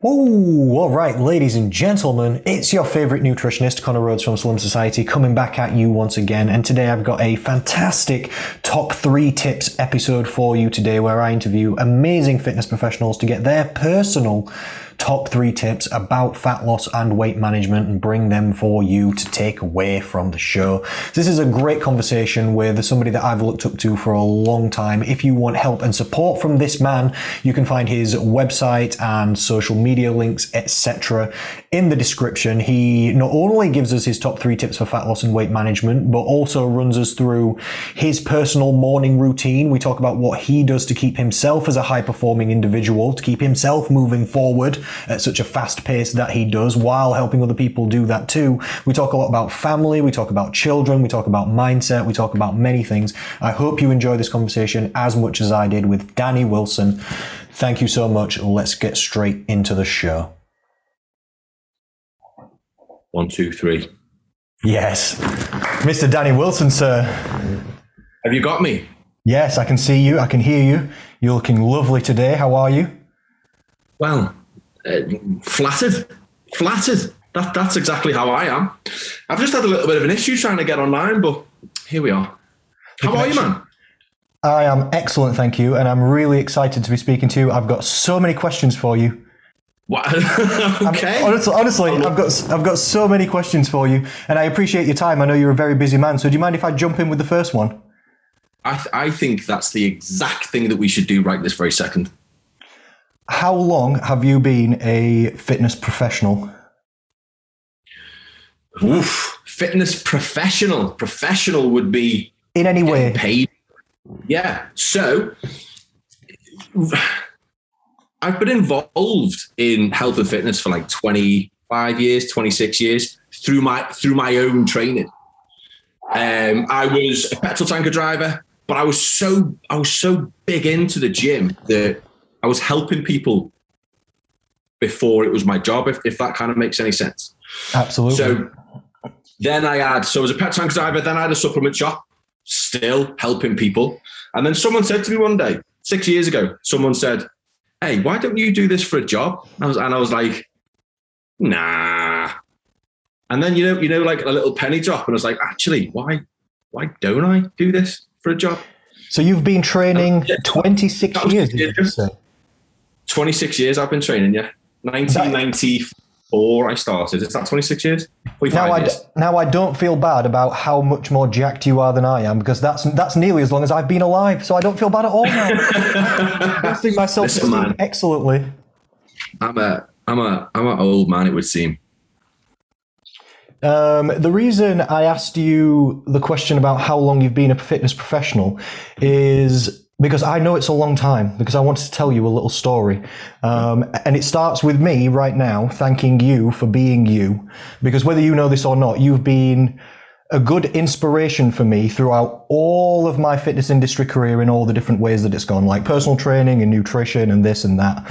Whoa, all right, ladies and gentlemen, it's your favorite nutritionist, Connor Rhodes from Slim Society, coming back at you once again. And today I've got a fantastic top three tips episode for you today where I interview amazing fitness professionals to get their personal top three tips about fat loss and weight management and bring them for you to take away from the show. This is a great conversation with somebody that I've looked up to for a long time. If you want help and support from this man, you can find his website and social media links, etc. in the description. He not only gives us his top three tips for fat loss and weight management, but also runs us through his personal morning routine. We talk about what he does to keep himself as a high performing individual, to keep himself moving forward at such a fast pace that he does while helping other people do that too. We talk a lot about family, we talk about children, we talk about mindset, we talk about many things. I hope you enjoy this conversation as much as I did with Danny Wilson. Thank you so much. Let's get straight into the show. One, two, three. Yes. Mr. Danny Wilson, sir. Have you got me? Yes, I can see you. I can hear you. You're looking lovely today. How are you? Well, uh, flattered, flattered. That, that's exactly how I am. I've just had a little bit of an issue trying to get online, but here we are. How are you, man? I am excellent, thank you, and I'm really excited to be speaking to you. I've got so many questions for you. What? okay. Honestly, honestly, I've got I've got so many questions for you, and I appreciate your time. I know you're a very busy man, so do you mind if I jump in with the first one? I, th- I think that's the exact thing that we should do right this very second. How long have you been a fitness professional? Oof, fitness professional. Professional would be in any way paid. Yeah. So I've been involved in health and fitness for like 25 years, 26 years through my through my own training. Um, I was a petrol tanker driver, but I was so I was so big into the gym that I was helping people before it was my job, if, if that kind of makes any sense. Absolutely. So then I had, so as a pet tank driver, then I had a supplement shop, still helping people. And then someone said to me one day, six years ago, someone said, Hey, why don't you do this for a job? And I was, and I was like, Nah. And then, you know, you know, like a little penny drop. And I was like, actually, why, why don't I do this for a job? So you've been training 26 years, did 26 years I've been training, yeah. 1994 I started. Is that 26 years? Now I, years. now I don't feel bad about how much more jacked you are than I am because that's that's nearly as long as I've been alive. So I don't feel bad at all now. Boosting myself excellently. I'm a I'm a I'm an old man. It would seem. Um, the reason I asked you the question about how long you've been a fitness professional is because I know it's a long time because I wanted to tell you a little story. Um, and it starts with me right now thanking you for being you. Because whether you know this or not, you've been a good inspiration for me throughout all of my fitness industry career in all the different ways that it's gone, like personal training and nutrition and this and that.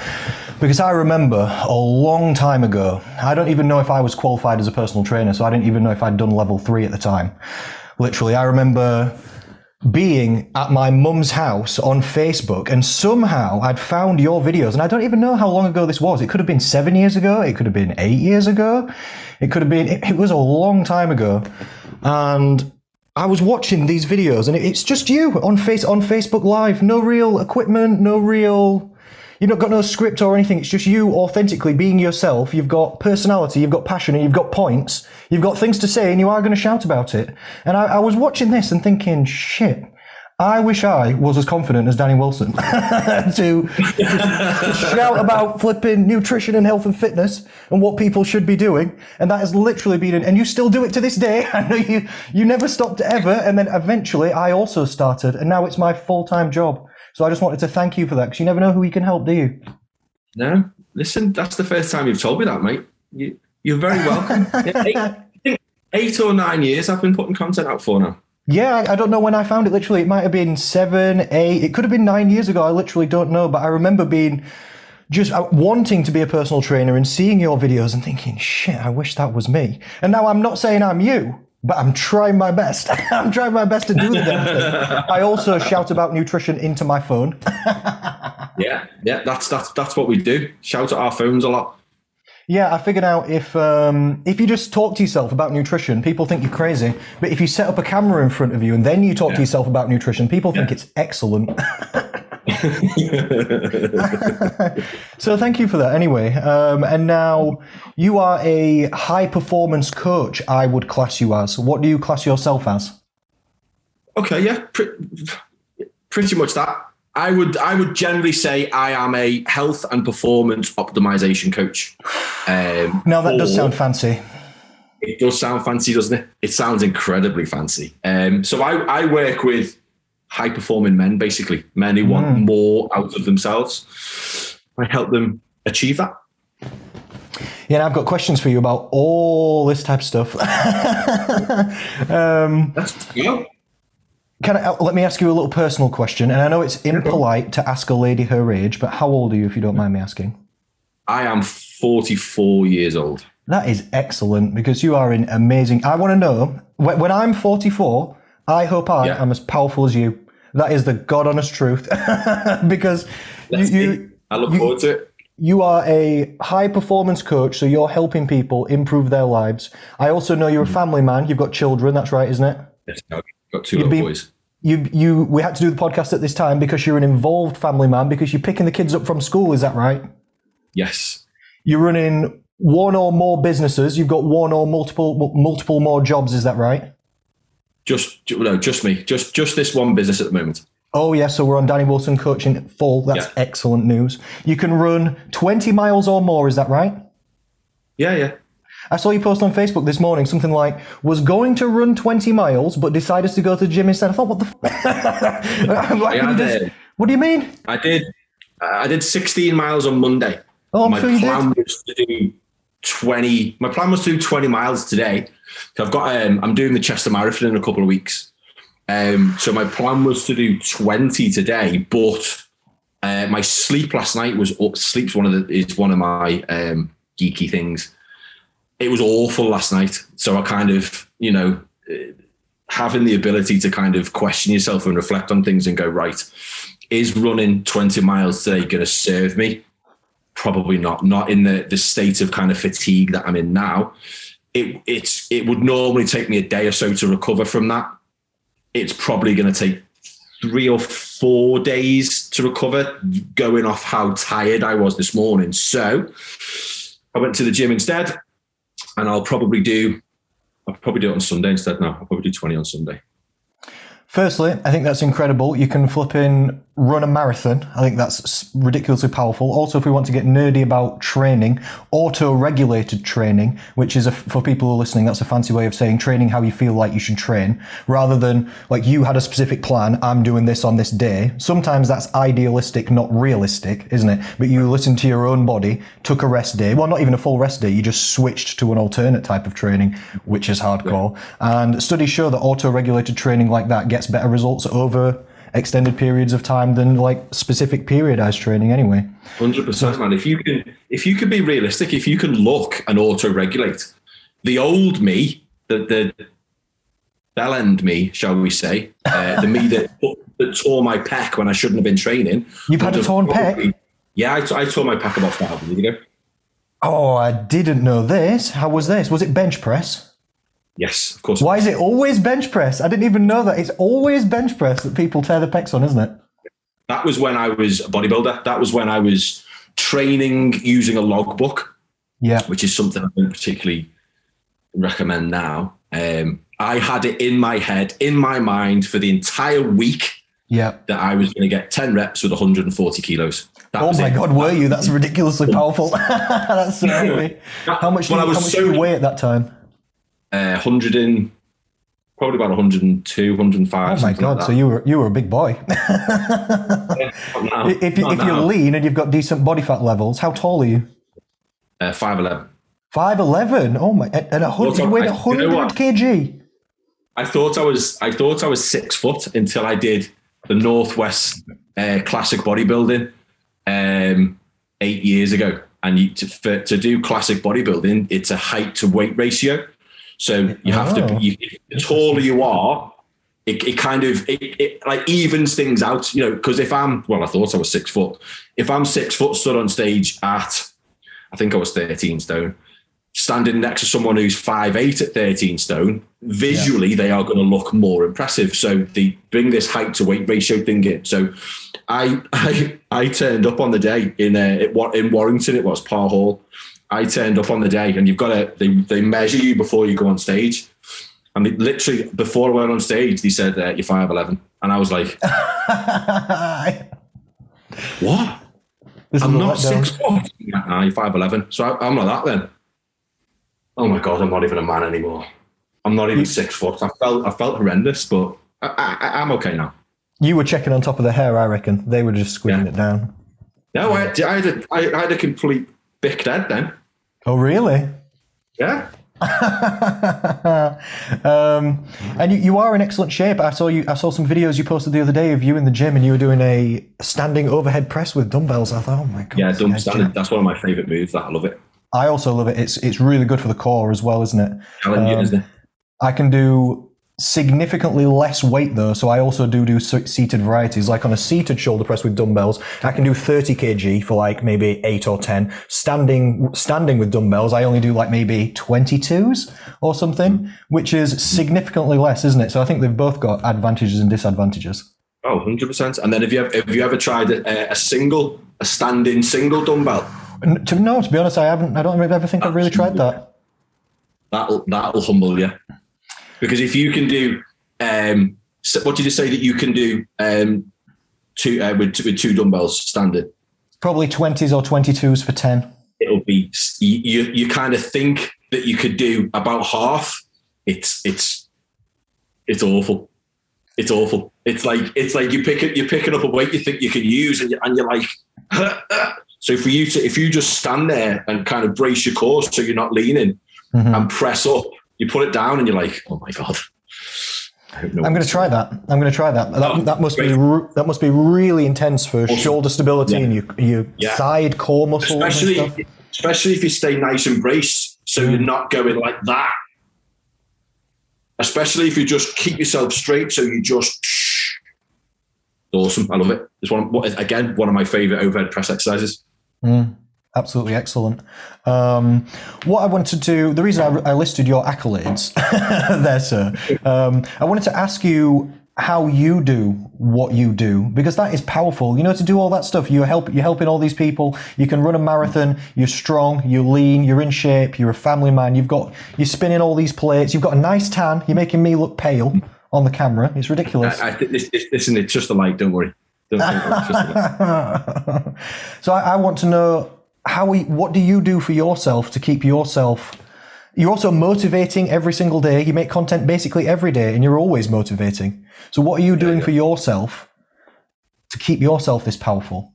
Because I remember a long time ago, I don't even know if I was qualified as a personal trainer, so I didn't even know if I'd done level three at the time. Literally, I remember being at my mum's house on Facebook and somehow I'd found your videos and I don't even know how long ago this was. It could have been seven years ago. It could have been eight years ago. It could have been, it, it was a long time ago. And I was watching these videos and it's just you on face, on Facebook live. No real equipment, no real You've not got no script or anything. It's just you authentically being yourself. You've got personality, you've got passion, and you've got points. You've got things to say, and you are going to shout about it. And I, I was watching this and thinking, shit. I wish I was as confident as Danny Wilson to, to, shout about flipping nutrition and health and fitness and what people should be doing. And that has literally been, and you still do it to this day. I know you, you never stopped ever. And then eventually I also started and now it's my full-time job. So I just wanted to thank you for that because you never know who you can help, do you? No, listen, that's the first time you've told me that, mate. You, you're very welcome. eight, eight or nine years I've been putting content out for now. Yeah, I, I, don't know when I found it. Literally, it might have been seven, eight. It could have been nine years ago. I literally don't know. But I remember being just uh, wanting to be a personal trainer and seeing your videos and thinking, shit, I wish that was me. And now I'm not saying I'm you, but I'm trying my best. I'm trying my best to do the damn thing. I also shout about nutrition into my phone. yeah, yeah, that's that's that's what we do. Shout at our phones a lot. Yeah, I figured out if um, if you just talk to yourself about nutrition, people think you're crazy. But if you set up a camera in front of you and then you talk to yourself about nutrition, people think it's excellent. so thank you for that. Anyway, um, and now you are a high performance coach. I would class you as. What do you class yourself as? Okay, yeah, pre- pretty much that. I would I would generally say I am a health and performance optimization coach. Um, Now that does sound fancy. It does sound fancy, doesn't it? It sounds incredibly fancy. Um, so I, I work with high performing men, basically men who want more out of themselves. I help them achieve that. Yeah, and I've got questions for you about all this type of stuff. um, That's yeah. Can I, let me ask you a little personal question? And I know it's impolite to ask a lady her age, but how old are you, if you don't mind me asking? I am 44 years old. That is excellent because you are in amazing. I want to know when, when I'm 44, I hope I Yeah. am as powerful as you. That is the God honest truth. because you, you. I look forward to it. you are a high performance coach, so you're helping people improve their lives. I also know you're a mm. family man. You've got children. That's right, isn't it? Yes, I've got two little be- boys. You, you, we had to do the podcast at this time because you're an involved family man because you're picking the kids up from school. Is that right? Yes. You're running one or more businesses. You've got one or multiple multiple more jobs. Is that right? Just no, just me. Just just this one business at the moment. Oh yeah, so we're on Danny Wilson coaching full. That's Yeah. excellent news. You can run 20 miles or more. Is that right? Yeah, yeah. I saw you post on Facebook this morning something like was going to run 20 miles but decided to go to the gym instead. I thought, what the? F- I'm like, had, just- what do you mean? I did. I did 16 miles on Monday. Oh, I'm my sure you plan did. was to do 20. My plan was to do 20 miles today. So I've got. Um, I'm doing the Chester Marathon in a couple of weeks. Um, so my plan was to do 20 today, but uh, my sleep last night was up. Sleep's one of the is one of my um, geeky things. It was awful last night, so I kind of you know uh, having the ability to kind of question yourself and reflect on things and go right. Is running 20 miles today going to serve me? probably not not in the the state of kind of fatigue that I'm in now. It it's it would normally take me a day or so to recover from that. It's probably going to take three or four days to recover, going off how tired I was this morning. So I went to the gym instead, and I'll probably do. I'll probably do it on Sunday instead. Now I'll probably do twenty on Sunday. Firstly, I think that's incredible. You can flip in run a marathon. I think that's ridiculously powerful. Also, if we want to get nerdy about training, auto-regulated training, which is a, for people who are listening, that's a fancy way of saying training how you feel like you should train, rather than like you had a specific plan. I'm doing this on this day. Sometimes that's idealistic, not realistic, isn't it? But you listened to your own body, took a rest day. Well, not even a full rest day. You just switched to an alternate type of training, which is hardcore. And studies show that auto-regulated training like that gets better results over extended periods of time than like specific periodized training anyway. Hundred percent, man. If you can, if you can be realistic, if you can look and auto-regulate, the old me, the the bell end me, shall we say, uh, the me that that tore my pec when I shouldn't have been training. You've had a torn pec? Yeah, I, I tore my pec about five years ago. Oh, I didn't know this. How was this? Was it bench press? Yes, of course. Why is it always bench press? I didn't even know that. It's always bench press that people tear the pecs on, isn't it? That was when I was a bodybuilder. That was when I was training using a logbook. Yeah. which is something I don't particularly recommend now. Um, I had it in my head, in my mind for the entire week Yeah. that I was going to get 10 reps with 140 kilos. That Oh my it. God, were you? That's ridiculously powerful. That's so. How much, Well, did, I was how much so- did you weigh at that time? Uh, 100 and probably about 102, 105. Oh my God, like so you were you were a big boy. Not now. if if you're lean and you've got decent body fat levels, how tall are you? uh, 5'11. 5'11. Oh my, and a hundred, Look, you weighed I- you know 100 what? kg. I thought I was I thought I was six foot until I did the Northwest uh, Classic Bodybuilding um, eight years ago. And you, to, for, to do classic bodybuilding, it's a height to weight ratio. So you have Oh. to. You, the taller you are, it, it kind of it, it like evens things out, you know. Because if I'm well, I thought I was six foot. If I'm six foot stood on stage at, I think I was thirteen stone, standing next to someone who's five eight at thirteen stone, visually they are going to look more impressive. So they bring this height to weight ratio thing in. So I I I turned up on the day in uh, in Warrington. It was Parr Hall. I turned up on the day, and you've got to they they measure you before you go on stage. I mean, literally before I went on stage, they said uh, you're five eleven, and I was like, "What? This I'm not six foot. Nah, you're five eleven. So I, I'm not that then. Oh my god, I'm not even a man anymore. I'm not even six foot. I felt I felt horrendous, but I, I, I'm okay now. You were checking on top of the hair, I reckon. They were just squeezing Yeah. it down. No, I, I had a I, I had a complete bick dead then. Oh, really? Yeah. um, and you, you are in excellent shape. I saw you. I saw some videos you posted the other day of you in the gym, and you were doing a standing overhead press with dumbbells. I thought, oh my god, Yeah, dumb standing. That's one of my favourite moves. That I love it. I also love it. It's it's really good for the core as well, isn't it? Um, isn't it? I can do significantly less weight though, so I also do do seated varieties. Like on a seated shoulder press with dumbbells, I can do 30 kg for like maybe eight or 10. Standing, standing with dumbbells, I only do like maybe 22s or something, which is significantly less, isn't it? So I think they've both got advantages and disadvantages. Oh, 100%. And then have you ever, have you ever tried a, a single, a standing single dumbbell? To, no, to be honest, I haven't. I don't ever think I've really tried that. That'll, that'll humble you. Because if you can do, um, what did you say that you can do um, two, uh, with, with two dumbbells standing? Probably 20s or 22s for 10. It'll be, you, you, kind of think that you could do about half. It's, it's, it's awful. It's awful. It's like, it's like you pick it, you're picking up a weight you think you can use and, you, and you're like, so for you to, if you just stand there and kind of brace your core so you're not leaning Mhm. and press up, you put it down and you're like, oh my God. No I'm going to try that. I'm going to try that. That, Oh, that must be re- that must be really intense for shoulder stability Yeah. and your your Yeah. side core muscles especially especially if you stay nice and braced so you're not going like that especially if you just keep yourself straight so you just awesome i love it it's one again one of my favorite overhead press exercises Mm, absolutely excellent. Um, what I wanted to, do, the reason I, I listed your accolades there, sir, um, I wanted to ask you how you do what you do because that is powerful. You know, to do all that stuff, you help, you're helping all these people. You can run a marathon. You're strong. You're lean. You're in shape. You're a family man. You've got, you're spinning all these plates. You've got a nice tan. You're making me look pale on the camera. It's ridiculous. i, I think this, this listen it's just a light don't worry don't, don't worry, it's just a light. so I, I want to know how we, what do you do for yourself to keep yourself you're also motivating every single day you make content basically every day and you're always motivating so what are you doing for yourself to keep yourself this powerful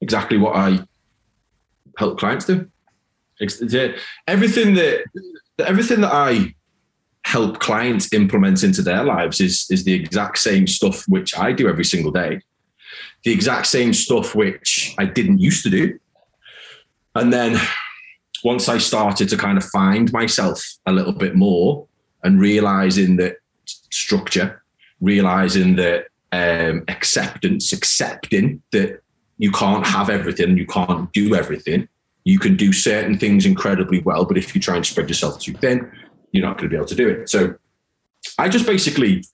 exactly what I help clients do. Everything that everything that I help clients implement into their lives is is the exact same stuff which I do every single day. The exact same stuff which I didn't used to do. And then once I started to kind of find myself a little bit more and realizing that structure, realizing that um, acceptance, accepting that you can't have everything, you can't do everything. You can do certain things incredibly well, but if you try and spread yourself too thin, you're not going to be able to do it. So I just basically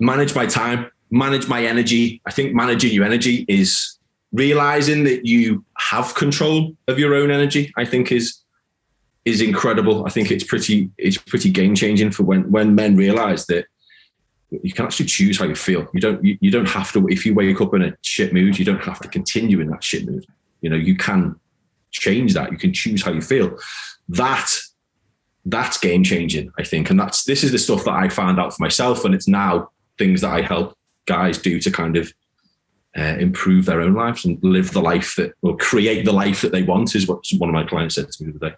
manage my time, manage my energy. I think managing your energy is realizing that you have control of your own energy. I think is is incredible. I think it's pretty it's pretty game changing for when when men realize that you can actually choose how you feel. You don't you, you don't have to if you wake up in a shit mood, you don't have to continue in that shit mood. You know, you can change that. You can choose how you feel. That that's game changing, I think. And that's this is the stuff that I found out for myself. And it's now things that I help guys do to kind of uh, improve their own lives and live the life that or create the life that they want is what one of my clients said to me the other day.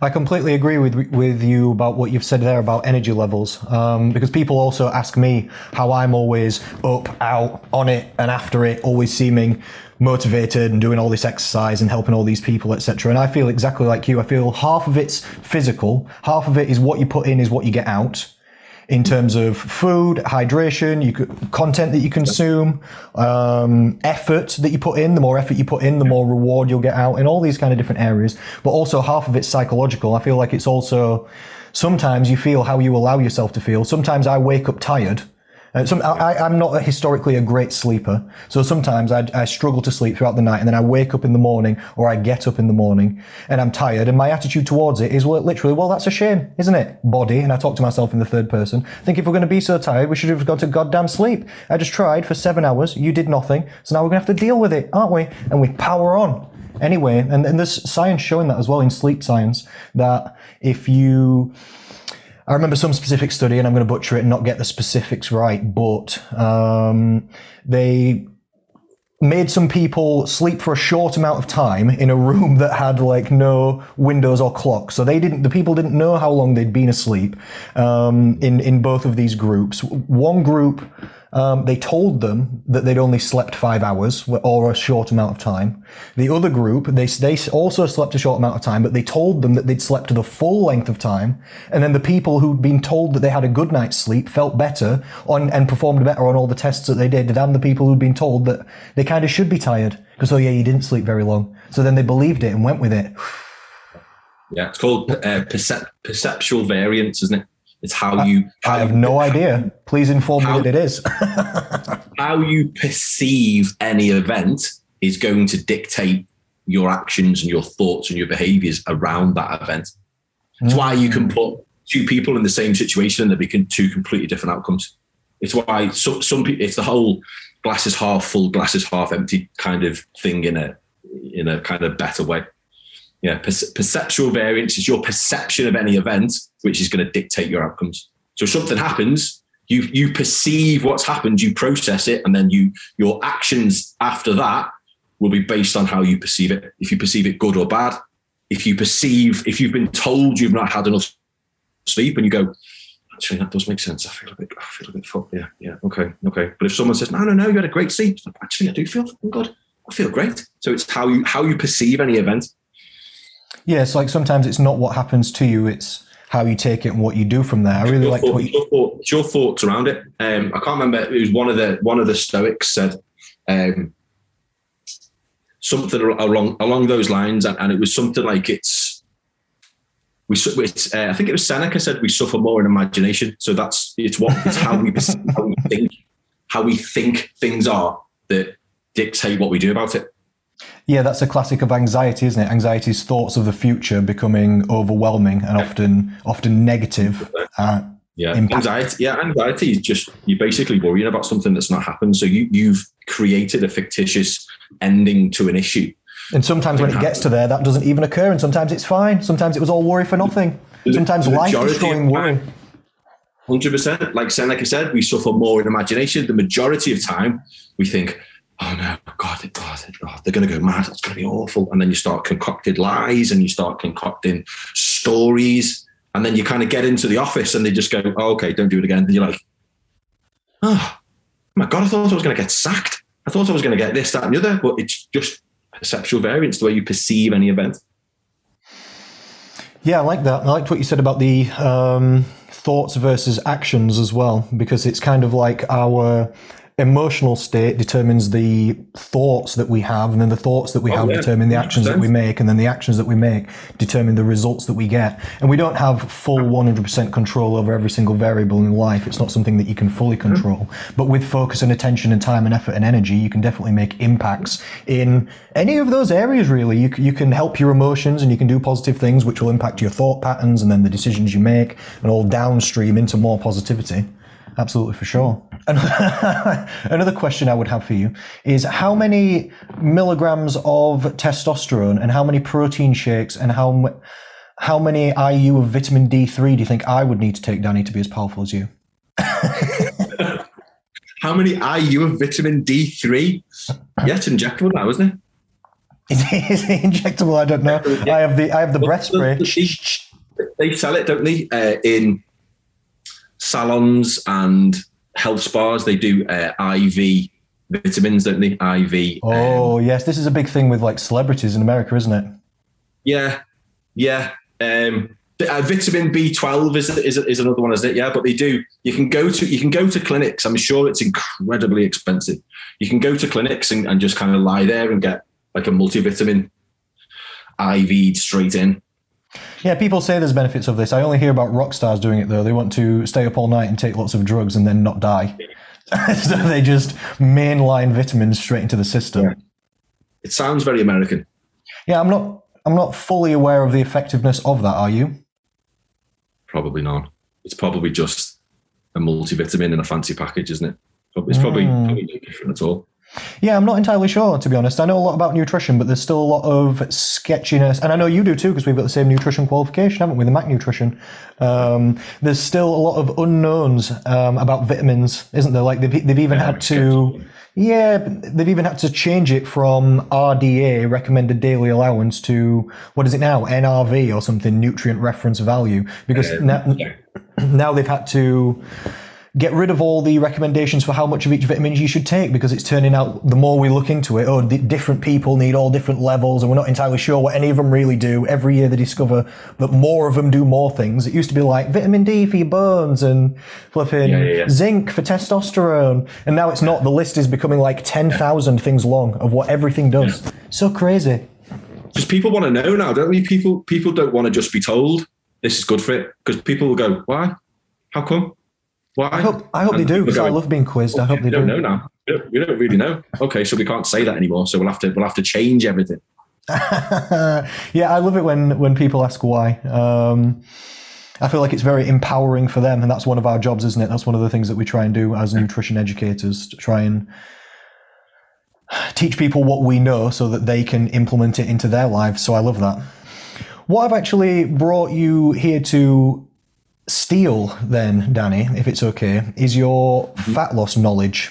I completely agree with with you about what you've said there about energy levels, um, because people also ask me how I'm always up, out, on it, and after it, always seeming motivated and doing all this exercise and helping all these people, etc. And I feel exactly like you. I feel half of it's physical, half of it is what you put in is what you get out. In terms of food, hydration, you could, content that you consume, um, effort that you put in. The more effort you put in, the more reward you'll get out in all these kind of different areas. But also half of it's psychological. I feel like it's also sometimes you feel how you allow yourself to feel. Sometimes I wake up tired uh, some, I, I'm not a, historically a great sleeper, so sometimes I, I struggle to sleep throughout the night, and then I wake up in the morning, or I get up in the morning, and I'm tired, and my attitude towards it is well, literally, well, that's a shame, isn't it, body? And I talk to myself in the third person. I think if we're going to be so tired, we should have gone to goddamn sleep. I just tried for seven hours, you did nothing, so now we're going to have to deal with it, aren't we? And we power on anyway. And, and there's science showing that as well in sleep science that if you I remember some specific study, and I'm going to butcher it and not get the specifics right, but um, they made some people sleep for a short amount of time in a room that had like no windows or clock. So they didn't, the people didn't know how long they'd been asleep um, in in both of these groups. One group um, they told them that they'd only slept five hours or a short amount of time. The other group, they, they also slept a short amount of time, but they told them that they'd slept the full length of time. And then the people who'd been told that they had a good night's sleep felt better on, and performed better on all the tests that they did than the people who'd been told that they kind of should be tired. Because, oh yeah, you didn't sleep very long. So then they believed it and went with it. Yeah, it's called uh, percep- perceptual variance, isn't it? It's how you. How I have no idea. Please inform how, me that it is. how you perceive any event is going to dictate your actions and your thoughts and your behaviors around that event. It's mm. why you can put two people in the same situation and they become two completely different outcomes. It's why some, some people, it's the whole glass is half full, glass is half empty kind of thing in a in a kind of better way yeah, perceptual variance is your perception of any event, which is going to dictate your outcomes. So if something happens, you you perceive what's happened, you process it, and then you your actions after that will be based on how you perceive it. If you perceive it good or bad, if you perceive if you've been told you've not had enough sleep, and you go, actually that does make sense. I feel a bit, I feel a bit fucked. Yeah, yeah, okay, okay. But if someone says, no, no, no, you had a great sleep, actually I do feel good. I feel great. So it's how you how you perceive any event. Yeah, it's like sometimes it's not what happens to you; it's how you take it and what you do from there. I really like what you... your, thought, your thoughts around it. Um, I can't remember. It was one of the one of the Stoics said um, something along along those lines, and, and, it was something like it's we. It's, uh, I think it was Seneca said we suffer more in imagination. So that's it's what it's how we how we think how we think things are that dictate what we do about it. Yeah, that's a classic of anxiety, isn't it? Anxiety's thoughts of the future becoming overwhelming and often often negative. Uh, yeah, impact. anxiety. Yeah, anxiety is just you're basically worrying about something that's not happened. So you you've created a fictitious ending to an issue. And sometimes when it gets to there, that doesn't even occur, and sometimes it's fine. Sometimes it was all worry for nothing. Sometimes life destroying worry. Hundred percent. Like Seneca said, we suffer more in imagination. The majority of time, we think oh no, God, oh, they're going to go mad. It's going to be awful. And then you start concocted lies and you start concocting stories. And then you kind of get into the office and they just go, oh, okay, don't do it again. And you're like, oh my God, I thought I was going to get sacked. I thought I was going to get this, that, and the other. But it's just perceptual variance, the way you perceive any event. Yeah, I like that. I liked what you said about the um, thoughts versus actions as well, because it's kind of like our emotional state determines the thoughts that we have, and then the thoughts that we oh, have yeah. determine the actions that we make, and then the actions that we make determine the results that we get. And we don't have full 100% control over every single variable in life. It's not something that you can fully mm-hmm. control. Mm-hmm. But with focus and attention and time and effort and energy, you can definitely make impacts in any of those areas, really. You, you can help your emotions and you can do positive things, which will impact your thought patterns and then the decisions you make, and all downstream into more positivity. Absolutely, for sure. Another question I would have for you is how many milligrams of testosterone and how many protein shakes and how how many IU of vitamin D3 do you think I would need to take, Danny, to be as powerful as you? how many IU of vitamin D3? Yes, injectable now, isn't it? Is it injectable? I don't know. I have the I have the breath spray. They sell it, don't they? Uh, in salons and health spas, they do uh, IV vitamins, don't they? IV. Oh um, yes, this is a big thing with like celebrities in America, isn't it? Yeah, yeah. Um, uh, vitamin B12 is, is is another one, isn't it? Yeah, but they do. You can go to you can go to clinics. I'm sure it's incredibly expensive. You can go to clinics and, and just kind of lie there and get like a multivitamin IV'd straight in. Yeah, people say there's benefits of this. I only hear about rock stars doing it though. They want to stay up all night and take lots of drugs and then not die. so they just mainline vitamins straight into the system. Yeah. It sounds very American. Yeah, I'm not I'm not fully aware of the effectiveness of that, are you? Probably not. It's probably just a multivitamin in a fancy package, isn't it? It's probably, mm. probably no different at all. Yeah, I'm not entirely sure, to be honest. I know a lot about nutrition, but there's still a lot of sketchiness. And I know you do too, because we've got the same nutrition qualification, haven't we? The MacNutrition. Um, there's still a lot of unknowns um, about vitamins, isn't there? Like they've, they've even had to. Yeah, they've even had to change it from RDA, recommended daily allowance, to what is it now? NRV or something, nutrient reference value. Because now, now they've had to get rid of all the recommendations for how much of each vitamin you should take because it's turning out the more we look into it, oh, different people need all different levels and we're not entirely sure what any of them really do. Every year they discover that more of them do more things. It used to be like vitamin D for your bones and flipping yeah, yeah, yeah. zinc for testosterone. And now it's not. The list is becoming like 10,000 things long of what everything does. So crazy. Just people want to know now, don't we? People, people don't want to just be told this is good for it because people will go, why? How come? Why? I hope, I hope they do because I love being quizzed. I hope they don't do. know now. We don't, we don't really know. Okay, so we can't say that anymore. So we'll have to we'll have to change everything. yeah, I love it when when people ask why. Um, I feel like it's very empowering for them, and that's one of our jobs, isn't it? That's one of the things that we try and do as nutrition educators to try and teach people what we know so that they can implement it into their lives. So I love that. What I've actually brought you here to steal then, Danny, if it's okay, is your mm-hmm. fat loss knowledge.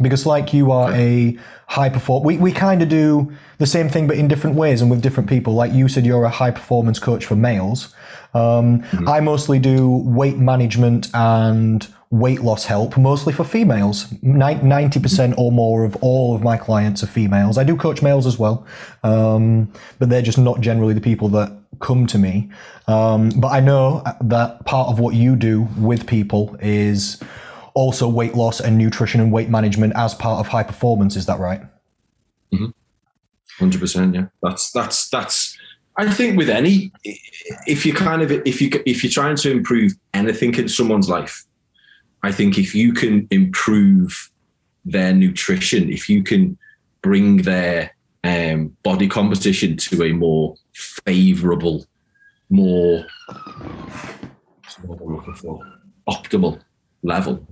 Because like you are a high perform we, we kind of do the same thing but in different ways and with different people. Like you said you're a high performance coach for males. Um, mm-hmm. I mostly do weight management and weight loss help, mostly for females. 90% or more of all of my clients are females. I do coach males as well, um, but they're just not generally the people that come to me. Um, but I know that part of what you do with people is also weight loss and nutrition and weight management as part of high performance. Is that right? Mm-hmm. 100%. Yeah. That's, that's, that's, I think with any, if you kind of, if you, if you're trying to improve anything in someone's life, I think if you can improve their nutrition, if you can bring their um, body composition to a more favorable, more optimal level,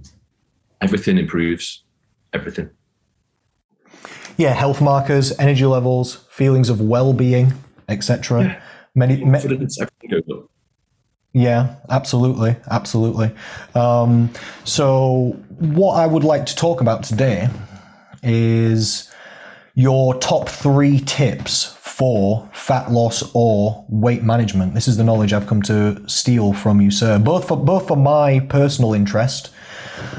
everything improves. Everything. Yeah, health markers, energy levels, feelings of well-being, etc. Yeah. Many, confidence, everything goes up. Yeah, absolutely, absolutely. Um, so, what I would like to talk about today is your top three tips for fat loss or weight management. This is the knowledge I've come to steal from you, sir. Both for both for my personal interest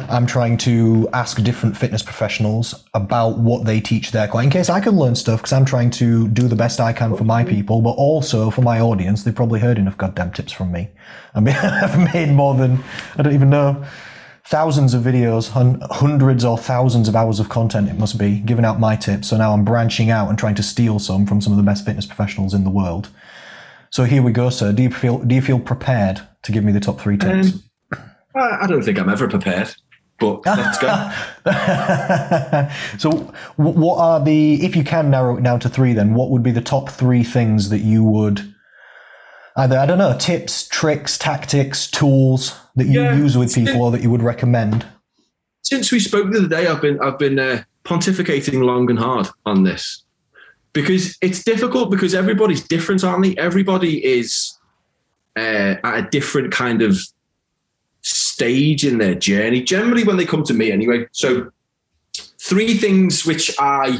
I'm trying to ask different fitness professionals about what they teach their clients in case I can learn stuff because I'm trying to do the best I can for my people, but also for my audience. They've probably heard enough goddamn tips from me. I mean, I've made more than, I don't even know, thousands of videos, hundreds or thousands of hours of content, it must be, giving out my tips. So now I'm branching out and trying to steal some from some of the best fitness professionals in the world. So here we go, sir. Do you feel do you feel prepared to give me the top three tips? Um, I don't think I'm ever prepared, but let's go. so, what are the, if you can narrow it down to three, then what would be the top three things that you would either, I don't know, tips, tricks, tactics, tools that you yeah, use with people or that you would recommend? Since we spoke the other day, I've been, I've been uh, pontificating long and hard on this because it's difficult because everybody's different, aren't they? Everybody is uh, at a different kind of stage in their journey, generally when they come to me anyway. So, three things which I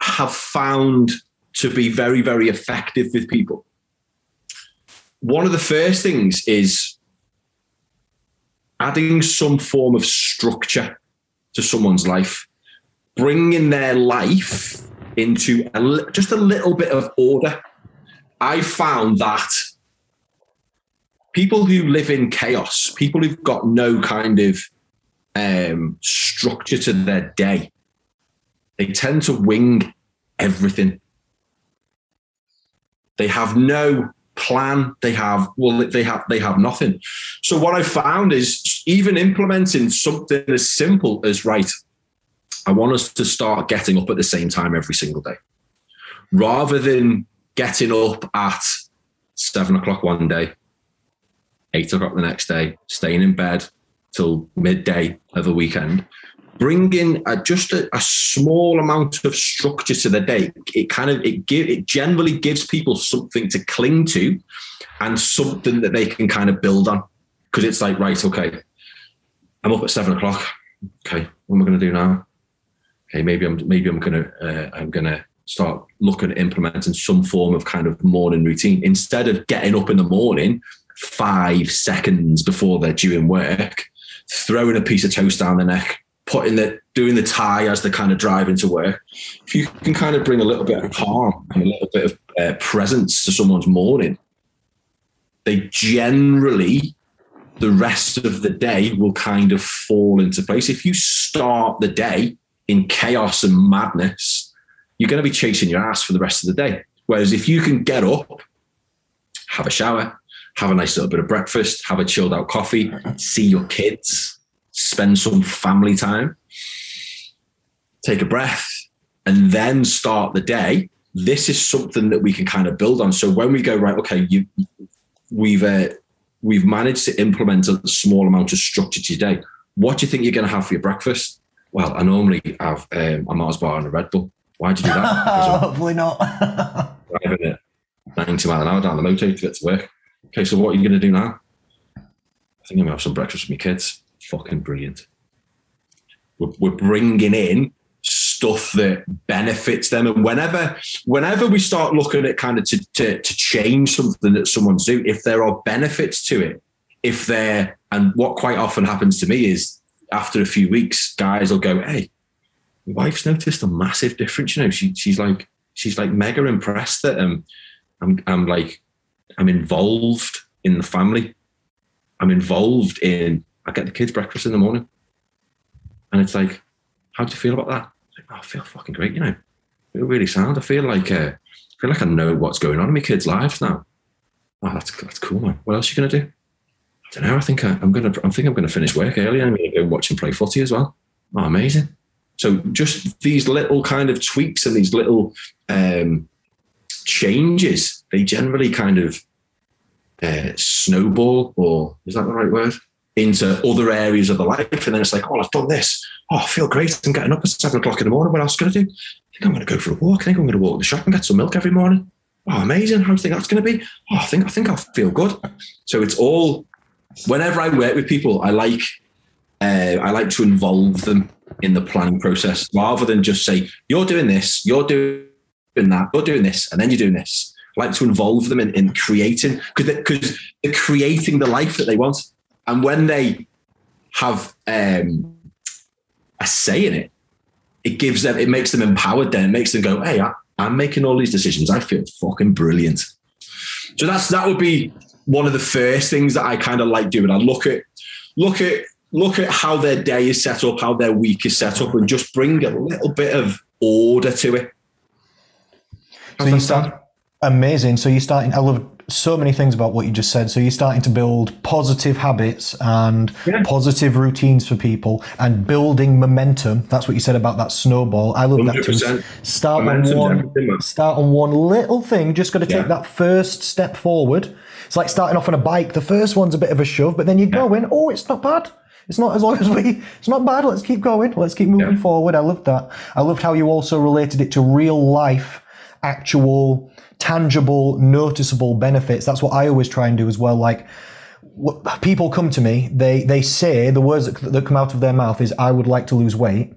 have found to be very, very effective with people. One of the first things is adding some form of structure to someone's life, bringing their life into a, just a little bit of order. I found that people who live in chaos, people who've got no kind of um, structure to their day, they tend to wing everything. They have no plan. They have well, they have they have nothing. So what I found is even implementing something as simple as right. I want us to start getting up at the same time every single day, rather than getting up at seven o'clock one day, eight o'clock the next day, staying in bed till midday of a weekend bringing a, just a, a, small amount of structure to the day. It kind of it give it generally gives people something to cling to, and something that they can kind of build on. Because it's like right, okay, I'm up at seven o'clock. Okay, what am I going to do now? Okay, maybe I'm maybe I'm gonna uh, I'm gonna start looking at implementing some form of kind of morning routine instead of getting up in the morning five seconds before they're due in work, throwing a piece of toast down their neck, putting the doing the tie as they're kind of driving to work. If you can kind of bring a little bit of calm and a little bit of uh, presence to someone's morning, they generally the rest of the day will kind of fall into place. If you start the day in chaos and madness, you're going to be chasing your ass for the rest of the day. Whereas if you can get up, have a shower, have a nice little bit of breakfast, have a chilled out coffee, see your kids, spend some family time, take a breath, and then start the day. This is something that we can kind of build on. So when we go right, okay, you, we've uh, we've managed to implement a small amount of structure today. What do you think you're going to have for your breakfast? Well, I normally have um, a Mars bar and a Red Bull. Why'd you do that? Hopefully not. driving at 90 mile an hour down the motorway to get to work. Okay, so what are you going to do now? I think I'm going to have some breakfast with my kids fucking brilliant. We're, we're bringing in stuff that benefits them. And whenever, whenever we start looking at kind of to, to, to change something that someone's doing, if there are benefits to it, if there, and what quite often happens to me is after a few weeks, guys will go, Hey, my wife's noticed a massive difference. You know, she, she's like, she's like mega impressed that um, I'm, I'm like, I'm involved in the family. I'm involved in I get the kids breakfast in the morning. And it's like, how do you feel about that? Like, oh, I feel fucking great, you know. It really sound. I feel like uh, I feel like I know what's going on in my kids' lives now. Oh, that's that's cool, man. What else are you gonna do? I don't know. I think I, am gonna. I think I'm gonna finish work early. I'm gonna go watch and play footy as well. Oh, amazing. So just these little kind of tweaks and these little um, changes, they generally kind of uh, snowball, or is that the right word? into other areas of the life. And then it's like, oh, I've done this. Oh, I feel great. I'm getting up at seven o'clock in the morning. What else can I do? I think I'm going to go for a walk. I think I'm going to walk to the shop and get some milk every morning. Oh, amazing. How do you think that's going to be? Oh, I think, I think I'll feel good. So it's all, whenever I work with people, I like, uh, I like to involve them in the planning process rather than just say, you're doing this, you're doing that, you're doing this, and then you're doing this. Like to involve them in, in creating because they're, they're creating the life that they want. And when they have um, a say in it, it gives them, it makes them empowered. Then it makes them go, "Hey, I, I'm making all these decisions. I feel fucking brilliant." So that's that would be one of the first things that I kind of like doing. I look at look at look at how their day is set up, how their week is set up, and just bring a little bit of order to it. Start amazing. So you're starting. I love so many things about what you just said. So you're starting to build positive habits and yeah. positive routines for people and building momentum. That's what you said about that snowball. I love 100%. that too. Start on one start on one little thing. Just got to take yeah. that first step forward. It's like starting off on a bike. The first one's a bit of a shove, but then you go in. Oh, it's not bad. It's not as long as we. It's not bad. Let's keep going. Let's keep moving yeah. forward. I loved that. I loved how you also related it to real life, actual tangible, noticeable benefits. That's what I always try and do as well. Like, people come to me, they, they say the words that, that come out of their mouth is, I would like to lose weight.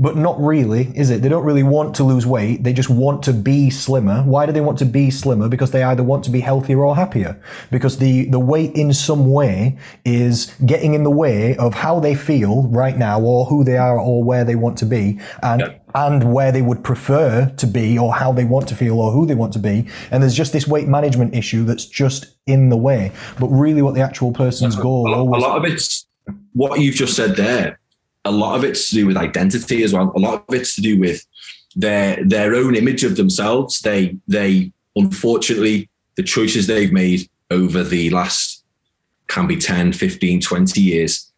But not really, is it? They don't really want to lose weight. They just want to be slimmer. Why do they want to be slimmer? Because they either want to be healthier or happier. Because the, the weight in some way is getting in the way of how they feel right now or who they are or where they want to be and, Yeah. and where they would prefer to be or how they want to feel or who they want to be. And there's just this weight management issue that's just in the way. But really what the actual person's goal a lot, a lot of it's what you've just said there. A lot of it's to do with identity as well. A lot of it's to do with their their own image of themselves. They they unfortunately the choices they've made over the last can be 10, 15, 20 years.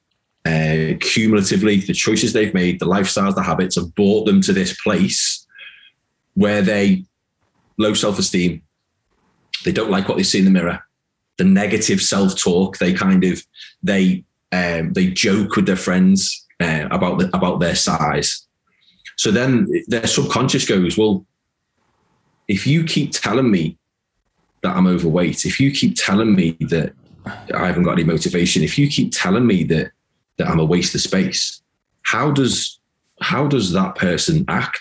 Uh, cumulatively, the choices they've made, the lifestyles, the habits have brought them to this place where they low self-esteem. They don't like what they see in the mirror. The negative self-talk. They kind of they um, they joke with their friends uh, about the, about their size. So then their subconscious goes, well, if you keep telling me that I'm overweight, if you keep telling me that I haven't got any motivation, if you keep telling me that that I'm a waste of space, how does how does that person act?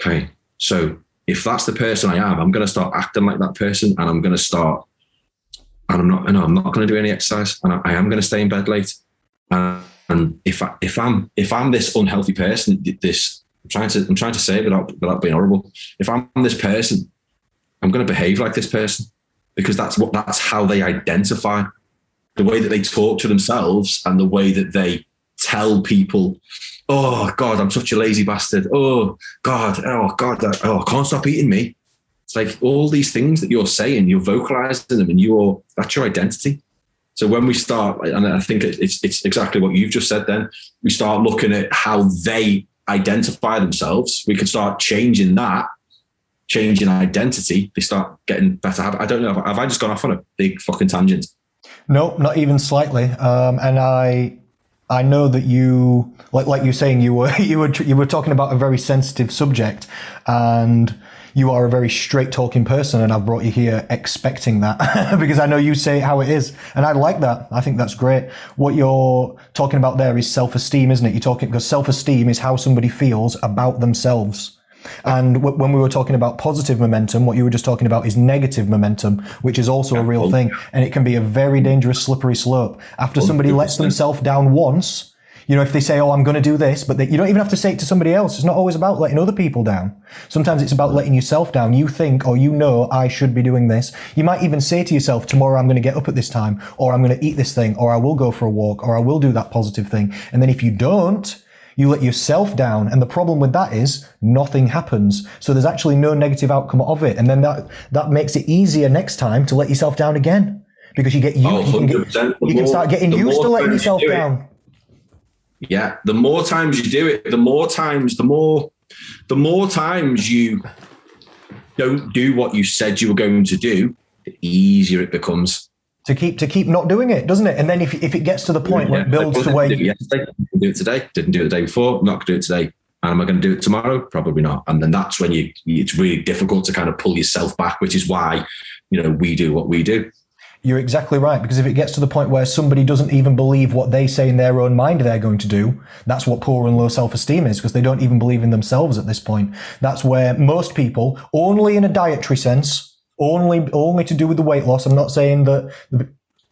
Okay, so if that's the person I am, I'm going to start acting like that person, and I'm going to start, and I'm not, no, I'm not going to do any exercise, and I, I am going to stay in bed late. And, and if I, if I'm if I'm this unhealthy person, this I'm trying to I'm trying to say without without being horrible. If I'm this person, I'm going to behave like this person because that's what that's how they identify. The way that they talk to themselves and the way that they tell people oh god i'm such a lazy bastard. Oh god oh god uh, oh i can't stop eating me. It's like all these things that you're saying you're vocalizing them and you're that's your identity so when we start and i think it's it's exactly what you've just said then we start looking at how they identify themselves. We can start changing that changing identity. They start getting better i don't know have i just gone off on a big fucking tangent? No, not even slightly. Um, and I, I know that you, like like you're saying, you were you were you were talking about a very sensitive subject, and you are a very straight talking person, and I've brought you here expecting that because I know you say how it is, and I like that. I think that's great. What you're talking about there is self esteem, isn't it? You're talking because self esteem is how somebody feels about themselves. And w- when we were talking about positive momentum, what you were just talking about is negative momentum, which is also a real thing. And it can be a very dangerous slippery slope. After somebody lets themselves down once, you know, if they say, Oh, I'm going to do this, but they, you don't even have to say it to somebody else. It's not always about letting other people down. Sometimes it's about letting yourself down. You think, or you know, I should be doing this. You might even say to yourself, tomorrow I'm going to get up at this time, or I'm going to eat this thing, or I will go for a walk, or I will do that positive thing. And then if you don't, you let yourself down. And the problem with that is nothing happens. So there's actually no negative outcome of it. And then that, that makes it easier next time to let yourself down again. Because you get you, Oh, you, can, get- 100%. You can more- start getting used to letting times you yourself do it, down. Yeah, the more times you do it, the more times, the more, the more times you don't do what you said you were going to do, the easier it becomes. To keep to keep not doing it, doesn't it? And then if, if it gets to the point where it builds to where do it yesterday, do it today, didn't do it the day before, not to do it today. And am I going to do it tomorrow? Probably not. And then that's when you, it's really difficult to kind of pull yourself back, which is why, you know, we do what we do. You're exactly right. Because if it gets to the point where somebody doesn't even believe what they say in their own mind they're going to do, that's what poor and low self esteem is, because they don't even believe in themselves at this point. That's where most people, only in a dietary sense, only only to do with the weight loss. I'm not saying that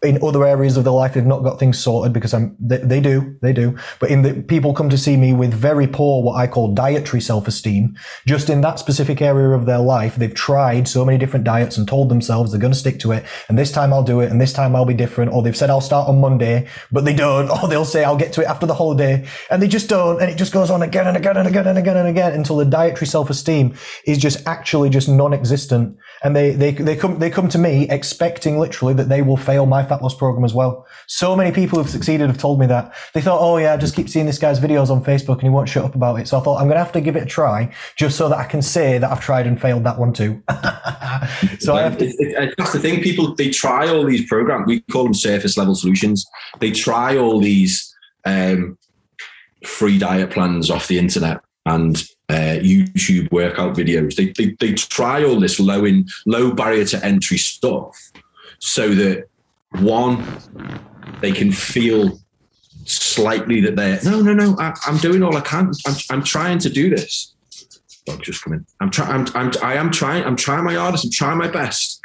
in other areas of their life they've not got things sorted because I'm they, they do they do. But in the people come to see me with very poor what I call dietary self-esteem. Just in that specific area of their life they've tried so many different diets and told themselves they're going to stick to it and this time I'll do it and this time I'll be different or they've said I'll start on Monday but they don't or they'll say I'll get to it after the holiday and they just don't and it just goes on again and again and again and again and again until the dietary self-esteem is just actually just non-existent and they they they come they come to me expecting literally that they will fail my fat loss program as well. So many people who've succeeded have told me that they thought, oh yeah, I just keep seeing this guy's videos on Facebook and he won't shut up about it. So I thought I'm going to have to give it a try just so that I can say that I've tried and failed that one too. so I have to. It- it- that's the thing. People they try all these programs. We call them surface level solutions. They try all these um, free diet plans off the internet and uh, YouTube workout videos. They, they they try all this low in low barrier to entry stuff so that one they can feel slightly that they're no, no, no. I, am doing all I can. I'm, I'm trying to do this. Dog just come in. I'm trying. I'm, I'm. I am trying. I'm trying my hardest. I'm trying my best.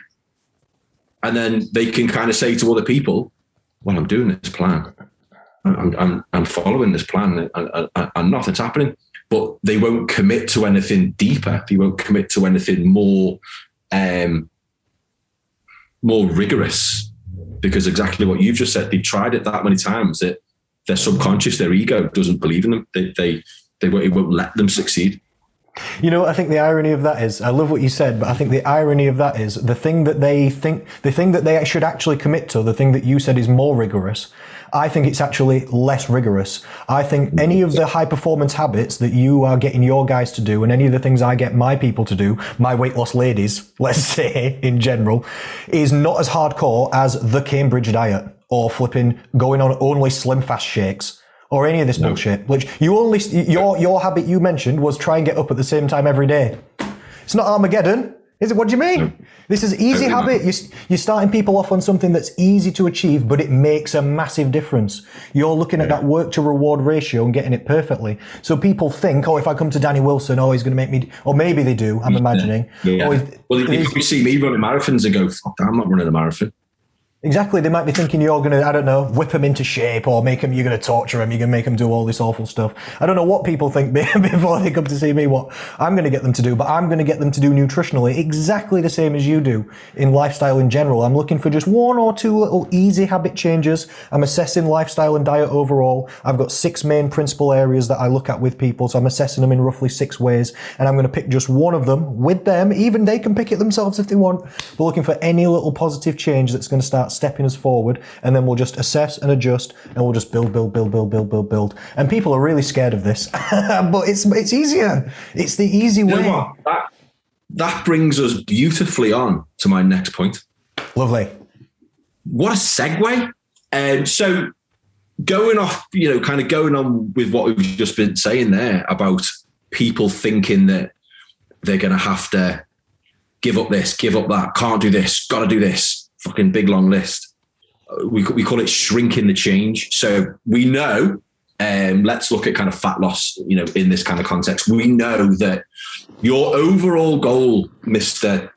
And then they can kind of say to other people, "Well, I'm doing this plan. I'm, I'm, I'm following this plan, and, and, and nothing's happening." But they won't commit to anything deeper. They won't commit to anything more, um, more rigorous because exactly what you've just said, they've tried it that many times that their subconscious, their ego doesn't believe in them. They, they, they won't, it won't let them succeed. You know, I think the irony of that is, I love what you said, but I think the irony of that is the thing that they think, the thing that they should actually commit to, the thing that you said is more rigorous, I think it's actually less rigorous. I think any of the high performance habits that you are getting your guys to do and any of the things I get my people to do, my weight loss ladies, let's say in general, is not as hardcore as the Cambridge diet or flipping going on only SlimFast shakes or any of this no. bullshit. Which you only, your, your habit you mentioned was try and get up at the same time every day. It's not Armageddon. Is it? What do you mean? This is easy habit. You're, you're starting people off on something that's easy to achieve, but it makes a massive difference. You're looking at that work to reward ratio and getting it perfectly. So people think, oh, if I come to Danny Wilson, oh, he's going to make me, or maybe they do. I'm imagining. Yeah. Oh, if, well, if you see me running marathons and go, fuck, I'm not running a marathon. Exactly. They might be thinking you're going to, I don't know, whip them into shape or make them, you're going to torture them. You're going to make them do all this awful stuff. I don't know what people think before they come to see me, what I'm going to get them to do, but I'm going to get them to do nutritionally exactly the same as you do in lifestyle in general. I'm looking for just one or two little easy habit changes. I'm assessing lifestyle and diet overall. I've got six main principal areas that I look at with people. So I'm assessing them in roughly six ways and I'm going to pick just one of them with them. Even they can pick it themselves if they want. We're looking for any little positive change that's going to start stepping us forward, and then we'll just assess and adjust, and we'll just build, build, build, build, build, build, build. And people are really scared of this, but it's it's easier. It's the easy way. You know that that brings us beautifully on to my next point. Lovely. What a segue. Um, so going off, you know, kind of going on with what we've just been saying there about people thinking that they're going to have to give up this, give up that, can't do this, got to do this, fucking big long list. We, we call it shrinking the change. So we know, um, let's look at kind of fat loss, you know, in this kind of context. We know that your overall goal, Mr.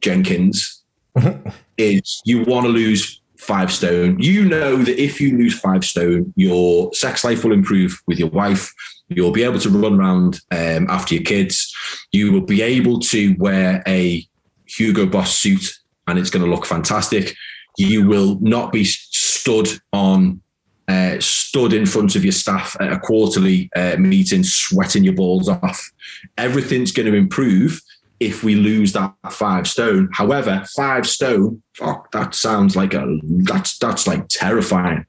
Jenkins, is you want to lose five stone. You know that if you lose five stone, your sex life will improve with your wife. You'll be able to run around um, after your kids. You will be able to wear a Hugo Boss suit and it's going to look fantastic. You will not be stood on uh, stood in front of your staff at a quarterly uh, meeting, sweating your balls off. Everything's going to improve if we lose that five stone. However, five stone, fuck, that sounds like a that's that's like terrifying.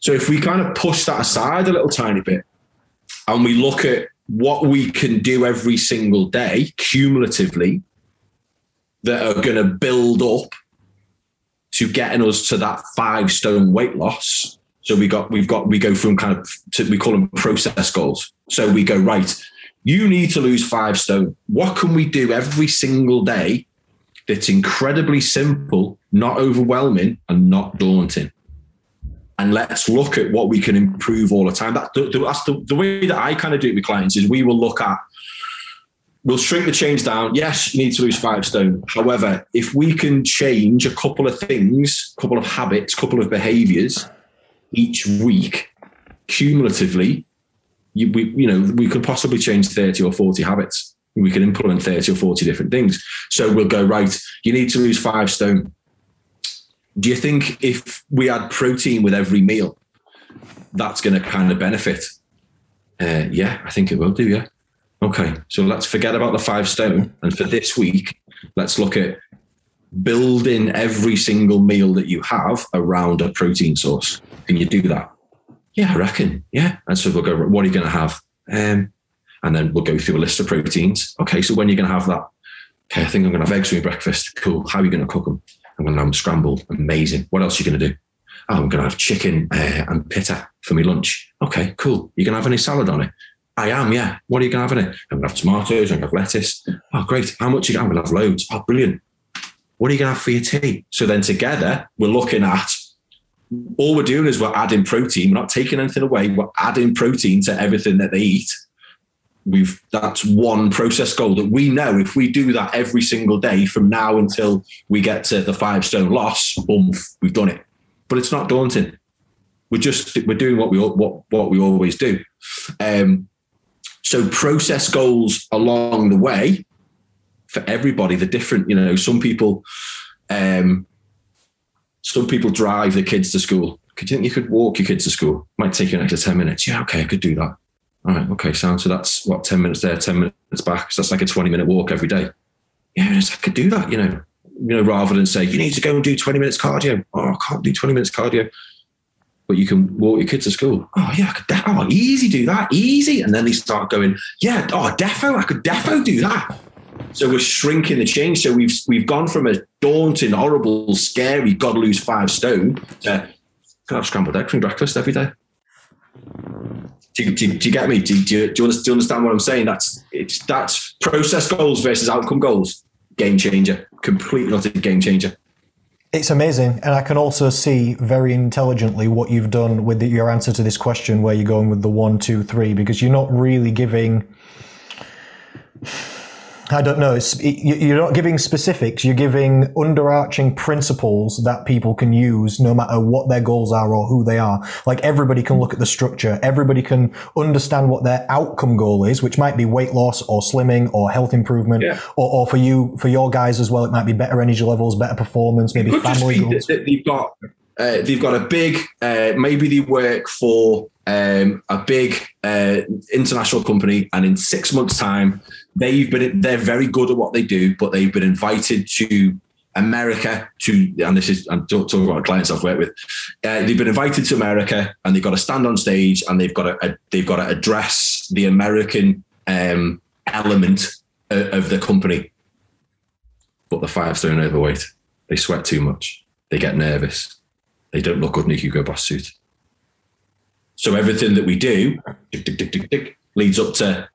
So if we kind of push that aside a little tiny bit, and we look at what we can do every single day cumulatively that are going to build up to getting us to that five stone weight loss. So we got we've got we go from kind of to, we call them process goals. So we go right. You need to lose five stone. What can we do every single day that's incredibly simple, not overwhelming, and not daunting? And let's look at what we can improve all the time. That, that's the, the way that I kind of do it with clients is we will look at we'll shrink the change down. Yes, you need to lose five stone. However, if we can change a couple of things, a couple of habits, a couple of behaviors each week, cumulatively, you, we, you know, we could possibly change 30 or 40 habits. We can implement 30 or 40 different things. So we'll go, right, you need to lose five stone. Do you think if we add protein with every meal, that's going to kind of benefit? Uh, yeah, I think it will do. Yeah. Okay, so let's forget about the five stone. And for this week, let's look at building every single meal that you have around a protein source. Can you do that? Yeah, I reckon. Yeah. And so we'll go, what are you going to have? Um, and then we'll go through a list of proteins. Okay, so when are you going to have that? Okay, I think I'm going to have eggs for breakfast. Cool. How are you going to cook them? I'm going to have them scrambled. Amazing. What else are you going to do? Oh, I'm going to have chicken uh, and pita for my lunch. Okay, cool. You're going to have any salad on it? I am, yeah. What are you going to have in it? I'm going to have tomatoes, I'm going to have lettuce. Oh, great. How much are you going to have? I'm going to have loads. Oh, brilliant. What are you going to have for your tea? So then together, we're looking at all we're doing is we're adding protein. We're not taking anything away. We're adding protein to everything that they eat. We've that's one process goal that we know if we do that every single day from now until we get to the five stone loss, boom, we've done it. But it's not daunting. We're just we're doing what we what what we always do. Um, so process goals along the way for everybody. The different, you know, some people, um, some people drive their kids to school. Could you think you could walk your kids to school? Might take you an extra ten minutes. Yeah, okay, I could do that. All right, okay, sound. So that's what, 10 minutes there, 10 minutes back. So that's like a 20 minute walk every day. Yeah, I could do that, you know, you know, rather than say, you need to go and do 20 minutes cardio. Oh, I can't do 20 minutes cardio. But you can walk your kids to school. Oh, yeah, I could, de- oh, easy do that, easy. And then they start going, yeah, oh, defo, I could defo do that. So we're shrinking the change. So we've we've gone from a daunting, horrible, scary, God lose five stone to can I have scrambled egg for breakfast every day. Do, do, do you get me? Do, do, do, you do you understand what I'm saying? That's it's that's process goals versus outcome goals. Game changer, completely not a game changer. It's amazing, and I can also see very intelligently what you've done with the, your answer to this question, where you're going with the one, two, three, because you're not really giving I don't know. It's, you're not giving specifics. You're giving underarching principles that people can use no matter what their goals are or who they are. Like everybody can look at the structure. Everybody can understand what their outcome goal is, which might be weight loss or slimming or health improvement. Yeah. Or, or, for you, for your guys as well, it might be better energy levels, better performance, maybe family goals. They've got, uh, they've got a big, uh, maybe they work for um, a big uh, international company and in six months time, they've been they're very good at what they do, but they've been invited to America to, and this is I'm talking about clients I've worked with. Uh, they've been invited to America, and they've got to stand on stage, and they've got to they've got to address the American um, element of, of the company. But the five stone overweight, they sweat too much, they get nervous, they don't look good in a Hugo Boss suit. So everything that we do tick, tick, tick, leads up to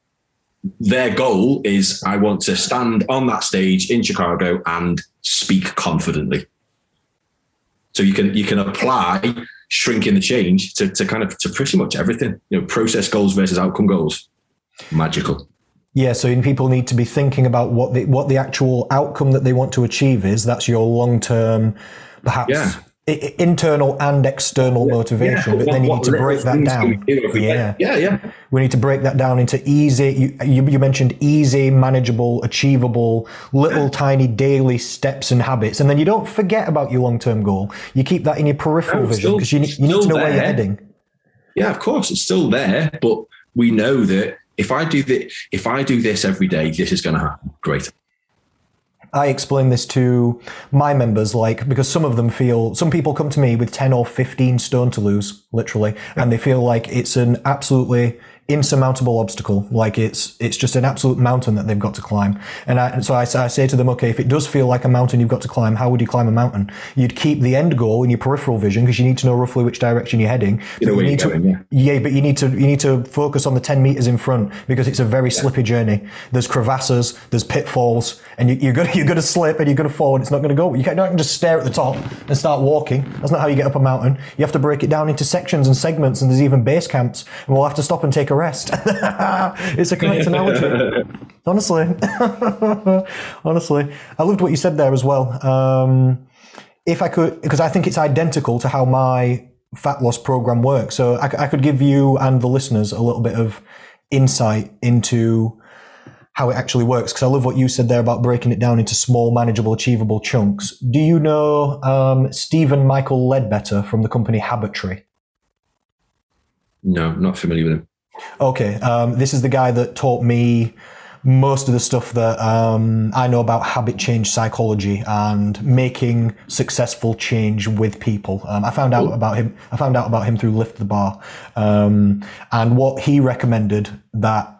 their goal is I want to stand on that stage in Chicago and speak confidently. So you can you can apply shrinking the change to, to kind of to pretty much everything. You know, process goals versus outcome goals. Magical. Yeah, so people need to be thinking about what the what the actual outcome that they want to achieve is. That's your long term, perhaps yeah internal and external yeah, motivation, yeah. but then you need to break that down. Yeah, yeah, yeah. We need to break that down into easy. You, you, you mentioned easy, manageable, achievable, little yeah. tiny daily steps and habits, and then you don't forget about your long term goal. You keep that in your peripheral no, vision because you, you need to know there. where you're heading. Yeah, of course, it's still there, but we know that if I do that, if I do this every day, this is going to happen. Great. I explain this to my members, like, because some of them feel, some people come to me with 10 or 15 stone to lose, literally, and they feel like it's an absolutely insurmountable obstacle. Like it's it's just an absolute mountain that they've got to climb. And I, so I, I, say to them, okay, if it does feel like a mountain you've got to climb, how would you climb a mountain? You'd keep the end goal in your peripheral vision because you need to know roughly which direction you're heading. You know you need to, going, yeah. yeah, but you need to you need to focus on the ten meters in front because it's a very yeah. slippy journey. There's crevasses, there's pitfalls, and you, are gonna you're gonna slip and you're gonna fall, and it's not gonna go. You can't, not just stare at the top and start walking. That's not how you get up a mountain. You have to break it down into sections and segments, and there's even base camps, and we'll have to stop and take a rest. it's a correct analogy. Honestly. Honestly. I loved what you said there as well. Um, if I could, because I think it's identical to how my fat loss program works. So I, I could give you and the listeners a little bit of insight into how it actually works because I love what you said there about breaking it down into small, manageable, achievable chunks. Do you know um, Stephen Michael Ledbetter from the company Habitry? No, not familiar with him. Okay, um, this is the guy that taught me most of the stuff that um, I know about habit change psychology and making successful change with people. Um, I found out about him. I found out about him through Lift the Bar, um, and what he recommended that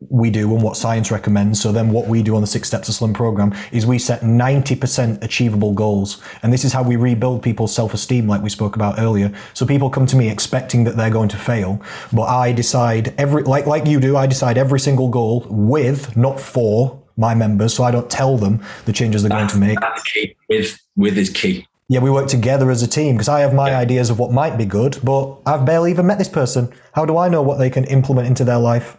we do and what science recommends. So then what we do on the Six Steps to Slim program is we set 90% achievable goals. And this is how we rebuild people's self-esteem like we spoke about earlier. So people come to me expecting that they're going to fail, but I decide every, like, like you do, I decide every single goal with, not for my members. So I don't tell them the changes they're that's, going to make. That's key. With, with is key. Yeah, we work together as a team because I have my Yeah. ideas of what might be good, but I've barely even met this person. How do I know what they can implement into their life?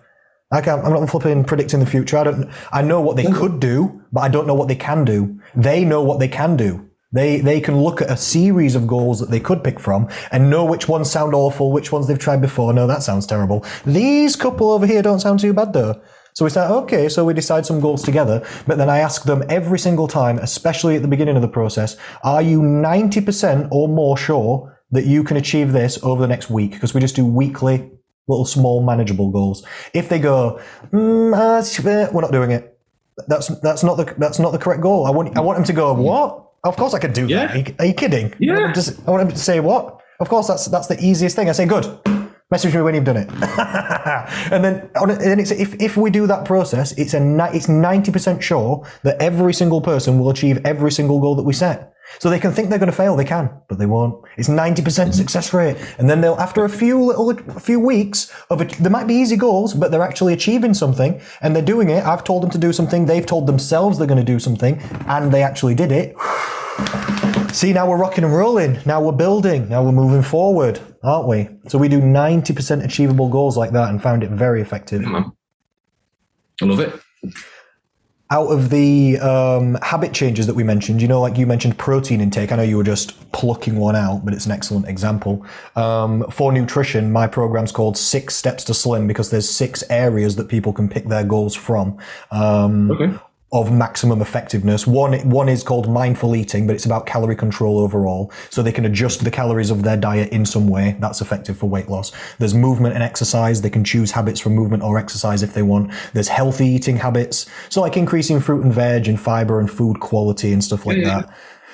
I can't, I'm not flipping predicting the future. I don't. I know what they could do, but I don't know what they can do. They know what they can do. They they can look at a series of goals that they could pick from and know which ones sound awful, which ones they've tried before. No, that sounds terrible. These couple over here don't sound too bad though. So we say, okay, so we decide some goals together, but then I ask them every single time, especially at the beginning of the process, are you 90% or more sure that you can achieve this over the next week? Because we just do weekly, little small manageable goals. If they go, mm, sh- eh, we're not doing it. That's that's not the that's not the correct goal. I want I want them to go, what? Of course I could do Yeah. that. Are you, kidding? Yeah. I want, to, I want them to say what? Of course that's that's the easiest thing. I say good. Message me when you've done it. and then and it's, if, if we do that process, it's a it's 90% sure that every single person will achieve every single goal that we set. So they can think they're going to fail, they can, but they won't. It's 90% mm-hmm. success rate. And then they'll, after a few little, a few weeks of it, there might be easy goals, but they're actually achieving something and they're doing it. I've told them to do something. They've told themselves they're going to do something and they actually did it. See, now we're rocking and rolling. Now we're building. Now we're moving forward, aren't we? So we do 90% achievable goals like that and found it very effective. I love it. Out of the um, habit changes that we mentioned, you know, like you mentioned protein intake. I know you were just plucking one out, but it's an excellent example. Um, for nutrition, my program's called Six Steps to Slim because there's six areas that people can pick their goals from. Um, Okay. Of maximum effectiveness. One one is called mindful eating, but it's about calorie control overall. So they can adjust the calories of their diet in some way. That's effective for weight loss. There's movement and exercise. They can choose habits from movement or exercise if they want. There's healthy eating habits. So like increasing fruit and veg and fiber and food quality and stuff like Yeah. that.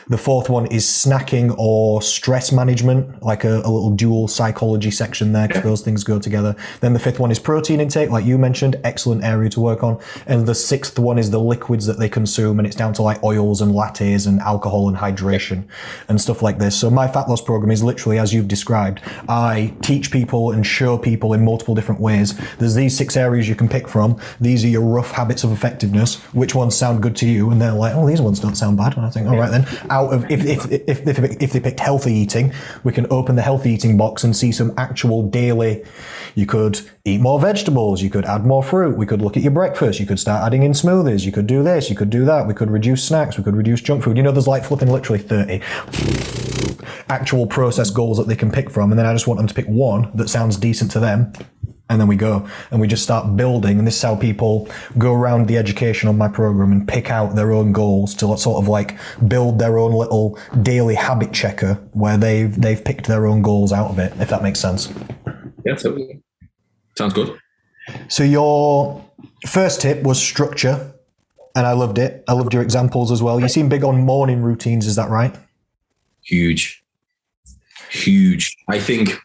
The fourth one is snacking or stress management, like a, a little dual psychology section there, because those things go together. Then the fifth one is protein intake, like you mentioned, excellent area to work on. And the sixth one is the liquids that they consume, and it's down to like oils and lattes and alcohol and hydration and stuff like this. So my fat loss program is literally as you've described. I teach people and show people in multiple different ways. There's these six areas you can pick from. These are your rough habits of effectiveness. Which ones sound good to you? And they're like, oh, these ones don't sound bad. And I think, all right then. Out of if if if if, if they picked healthy eating, we can open the healthy eating box and see some actual daily. You could eat more vegetables. You could add more fruit. We could look at your breakfast. You could start adding in smoothies. You could do this. You could do that. We could reduce snacks. We could reduce junk food. You know, there's like flipping literally thirty actual process goals that they can pick from, and then I just want them to pick one that sounds decent to them, and then we go and we just start building. And this is how people go around the education on my program and pick out their own goals to sort of like build their own little daily habit checker where they've they've picked their own goals out of it. If that makes sense. Yeah, totally. Sounds good. So your first tip was structure, and I loved it. I loved your examples as well. You seem big on morning routines. Is that right? Huge. Huge. I think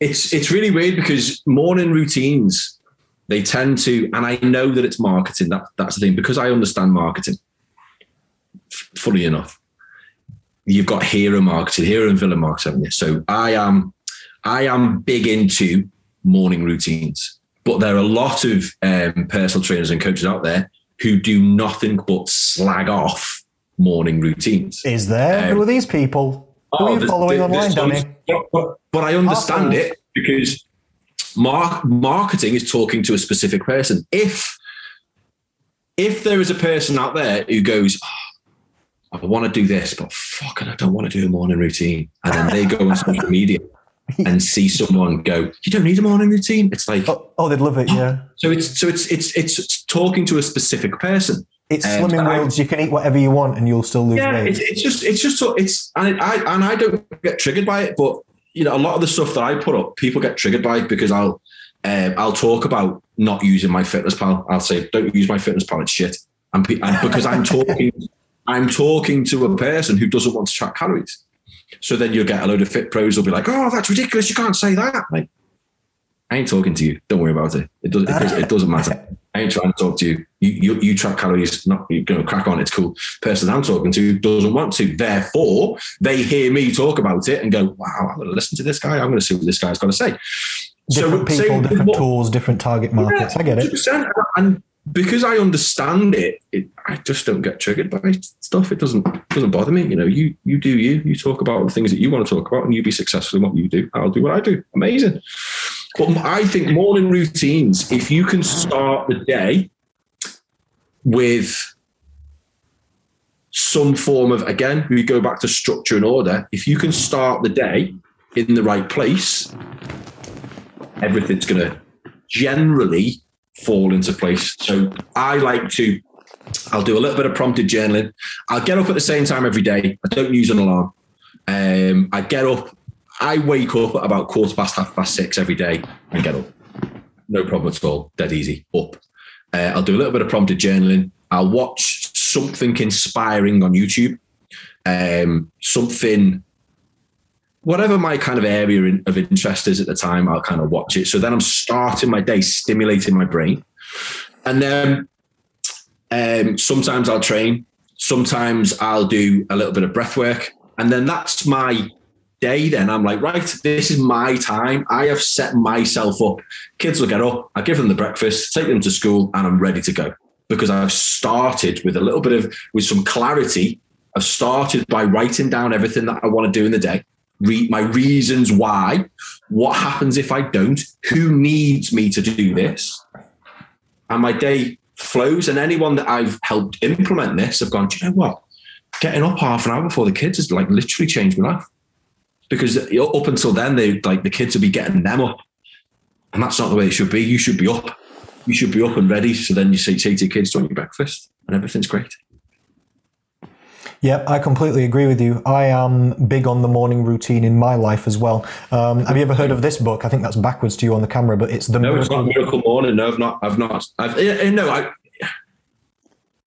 it's it's really weird because morning routines they tend to and I know that it's marketing that that's the thing because I understand marketing fully enough you've got hero marketing hero and villain marketing haven't you? so I am I am big into morning routines but there are a lot of um, personal trainers and coaches out there who do nothing but slag off morning routines Is there? Um, Who are these people? Who are you Oh, there's- following there's online, Danny? But, but, but I understand it because mar- marketing is talking to a specific person. If if there is a person out there who goes, "Oh, I want to do this, but fuck, fucking I don't want to do a morning routine, and then they go on social media and see someone go, you don't need a morning routine. It's like Oh, oh, they'd love it. Ah. Yeah, so it's so it's it's it's talking to a specific person. It's Um, Slimming I- Worlds. You can eat whatever you want, and you'll still lose yeah, weight. it's, it's just it's just so it's and I and I don't get triggered by it, but you know a lot of the stuff that I put up, people get triggered by it because I'll um, I'll talk about not using MyFitnessPal. I'll say don't use MyFitnessPal. It's shit, and, pe- and because I'm talking I'm talking to a person who doesn't want to track calories. So then you'll get a load of fit pros who'll be like, "Oh, that's ridiculous! You can't say that." Like, I ain't talking to you. Don't worry about it. It, does, it, does, it doesn't matter. I ain't trying to talk to you. You, you, you track calories, not you're going to crack on. It's cool. Person I'm talking to doesn't want to. Therefore, they hear me talk about it and go, wow, I'm going to listen to this guy. I'm going to see what this guy's got to say. different so, people, different what- tools, different target markets. I get it. And because I understand it, it, I just don't get triggered by stuff. It doesn't doesn't bother me. You know, you you do you. You talk about the things that you want to talk about, and you be successful in what you do. I'll do what I do. Amazing. But I think morning routines. If you can start the day with some form of again, we go back to structure and order. If you can start the day in the right place, everything's going to generally fall into place. So I like to, I'll do a little bit of prompted journaling. I'll get up at the same time every day. I don't use an alarm. Um, I get up, I wake up at about quarter past, half past six every day and get up. No problem at all. Dead easy. Up. Uh, I'll do a little bit of prompted journaling. I'll watch something inspiring on YouTube, um, something whatever my kind of area of interest is at the time, I'll kind of watch it. So then I'm starting my day, stimulating my brain. And then um, sometimes I'll train, sometimes I'll do a little bit of breath work. And then that's my day. Then I'm like, right, this is my time. I have set myself up. Kids will get up, I give them the breakfast, take them to school, and I'm ready to go because I've started with a little bit of, with some clarity. I've started by writing down everything that I want to do in the day re- my reasons why, what happens if I don't, who needs me to do this, and my day flows. And anyone that I've helped implement this have gone, do you know what? Getting up half an hour before the kids has like literally changed my life. Because up until then, they like the kids will be getting them up. And that's not the way it should be. You should be up. You should be up and ready. So then you say, say to your kids, do you want your breakfast? And everything's great. Yeah, I completely agree with you. I am big on the morning routine in my life as well. Um, have you ever heard of this book? I think that's backwards to you on the camera, but it's the no, Miracle, it's not Miracle Morning. No, I've not. I've not. I've no. I,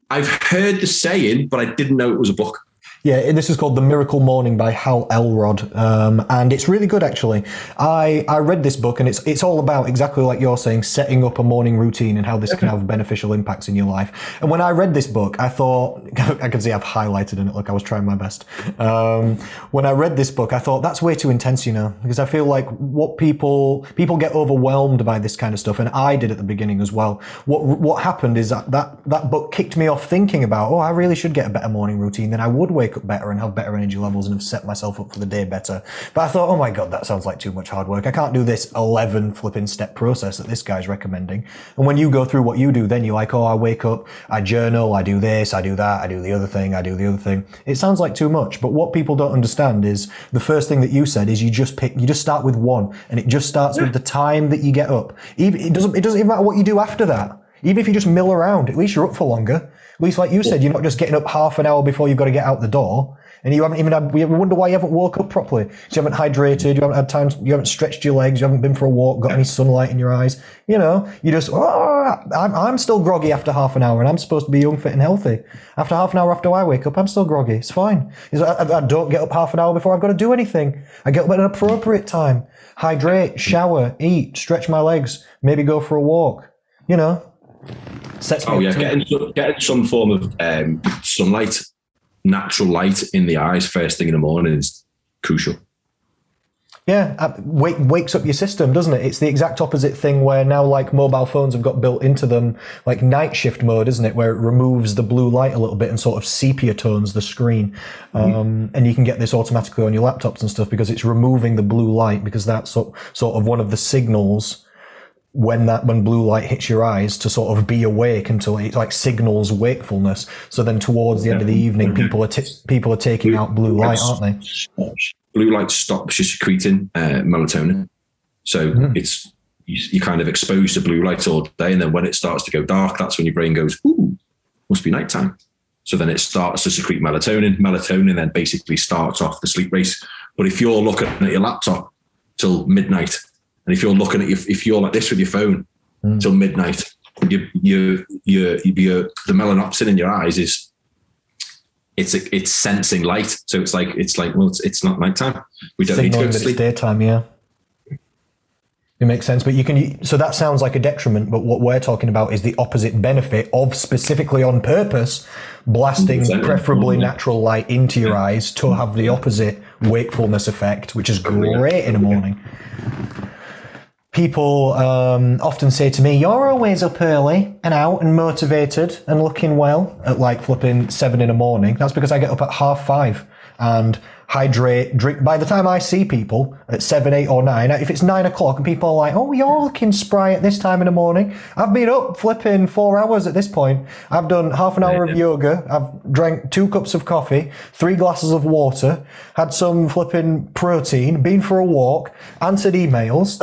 I've heard the saying, but I didn't know it was a book. Yeah, this is called The Miracle Morning by Hal Elrod, um, and it's really good actually. I, I read this book and it's it's all about exactly like you're saying, setting up a morning routine and how this can have beneficial impacts in your life. And when I read this book, I thought I can see I've highlighted in it. Look, I was trying my best. Um, when I read this book, I thought that's way too intense, you know, because I feel like what people people get overwhelmed by this kind of stuff, and I did at the beginning as well. What what happened is that that, that book kicked me off thinking about, oh, I really should get a better morning routine. Then I would wake wake up better and have better energy levels and have set myself up for the day better. But I thought, oh my God, that sounds like too much hard work. I can't do this 11 flipping step process that this guy's recommending. And when you go through what you do, then you're like, oh, I wake up, I journal, I do this, I do that, I do the other thing, I do the other thing. It sounds like too much. But what people don't understand is the first thing that you said is you just pick, you just start with one and it just starts yeah. with the time that you get up. It doesn't, it doesn't even matter what you do after that. Even if you just mill around, at least you're up for longer. Least, like you said, you're not just getting up half an hour before you've got to get out the door and you haven't even had, we wonder why you haven't woke up properly. you haven't hydrated, you haven't had time, you haven't stretched your legs, you haven't been for a walk, got any sunlight in your eyes. You know, you just, oh, I'm, I'm still groggy after half an hour and I'm supposed to be young, fit and healthy. After half an hour after I wake up, I'm still groggy. It's fine. I, I don't get up half an hour before I've got to do anything. I get up at an appropriate time. Hydrate, shower, eat, stretch my legs, maybe go for a walk. You know, sets oh yeah, getting, getting some form of um, sunlight natural light in the eyes first thing in the morning is crucial. Yeah, uh, wake, wakes up your system, doesn't it? It's the exact opposite thing where now, like mobile phones have got built into them, like night shift mode, isn't it? Where it removes the blue light a little bit and sort of sepia tones the screen. Mm-hmm. Um, and you can get this automatically on your laptops and stuff because it's removing the blue light because that's sort, sort of one of the signals when that when blue light hits your eyes to sort of be awake until it like signals wakefulness. So then towards the end of the evening, mm-hmm. people are t- people are taking blue, out blue light, aren't they? Blue light stops you secreting uh, melatonin, so mm. it's you, are kind of exposed to blue light all day, and then when it starts to go dark, that's when your brain goes, "Ooh, must be nighttime." So then it starts to secrete melatonin. Melatonin then basically starts off the sleep race. But if you're looking at your laptop till midnight and if you're looking at your, if you're like this with your phone mm. till midnight, you, you, you, you, the melanopsin in your eyes is it's it's sensing light. So it's like it's like well, it's, it's not nighttime. We don't Signaling need to go to sleep. daytime, yeah. It makes sense, but you can. So that sounds like a detriment. But what we're talking about is the opposite benefit of specifically on purpose blasting preferably natural light into your eyes to have the opposite wakefulness effect, which is great in the morning. People um, often say to me, You're always up early and out and motivated and looking well at like flipping seven in the morning. That's because I get up at half five and hydrate, drink. By the time I see people at seven, eight, or nine, if it's nine o'clock and people are like, "Oh, you're looking spry at this time in the morning," I've been up flipping four hours at this point. I've done half an hour of yoga. I've drank two cups of coffee, three glasses of water, had some flipping protein, been for a walk, answered emails,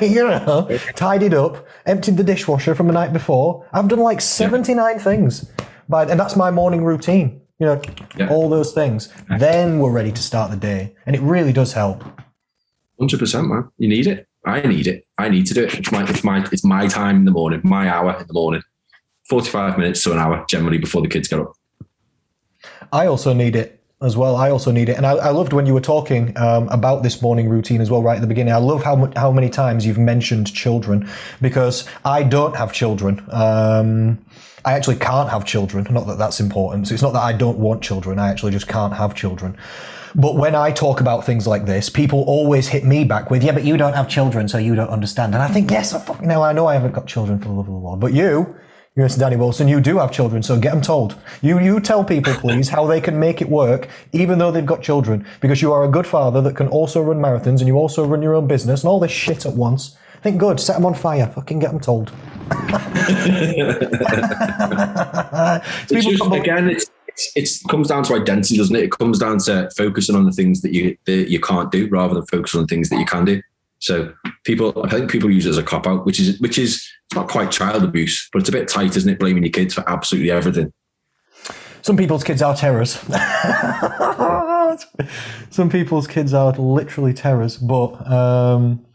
you know, tidied up, emptied the dishwasher from the night before. I've done like seventy nine things, by, and that's my morning routine. You know, Yeah. all those things. Then we're ready to start the day. And it really does help. Hundred percent, man. You need it. I need it. I need to do it. It's my, it's my, it's my time in the morning. My hour in the morning. Forty-five minutes to an hour generally before the kids get up. I also need it as well. I also need it. And I, I loved when you were talking um, about this morning routine as well, right at the beginning. I love how, how many times you've mentioned children because I don't have children. Um, I actually can't have children. Not that that's important. So it's not that I don't want children. I actually just can't have children. But when I talk about things like this, people always hit me back with, yeah, but you don't have children, so you don't understand. And I think, yes, I fucking know. I know I haven't got children for the love of the Lord. But you, you Mr. Danny Wilson, you do have children, so get them told. You, you tell people, please, how they can make it work, even though they've got children, because you are a good father that can also run marathons and you also run your own business and all this shit at once. Think good, set them on fire, fucking get them told. It's just, again, it's, it's it's comes down to identity, doesn't it? It comes down to focusing on the things that you that you can't do rather than focusing on things that you can do. So people, I think people use it as a cop out, which is which is it's not quite child abuse, but it's a bit tight, isn't it? Blaming your kids for absolutely everything. Some people's kids are terrors. Some people's kids are literally terrors, but um,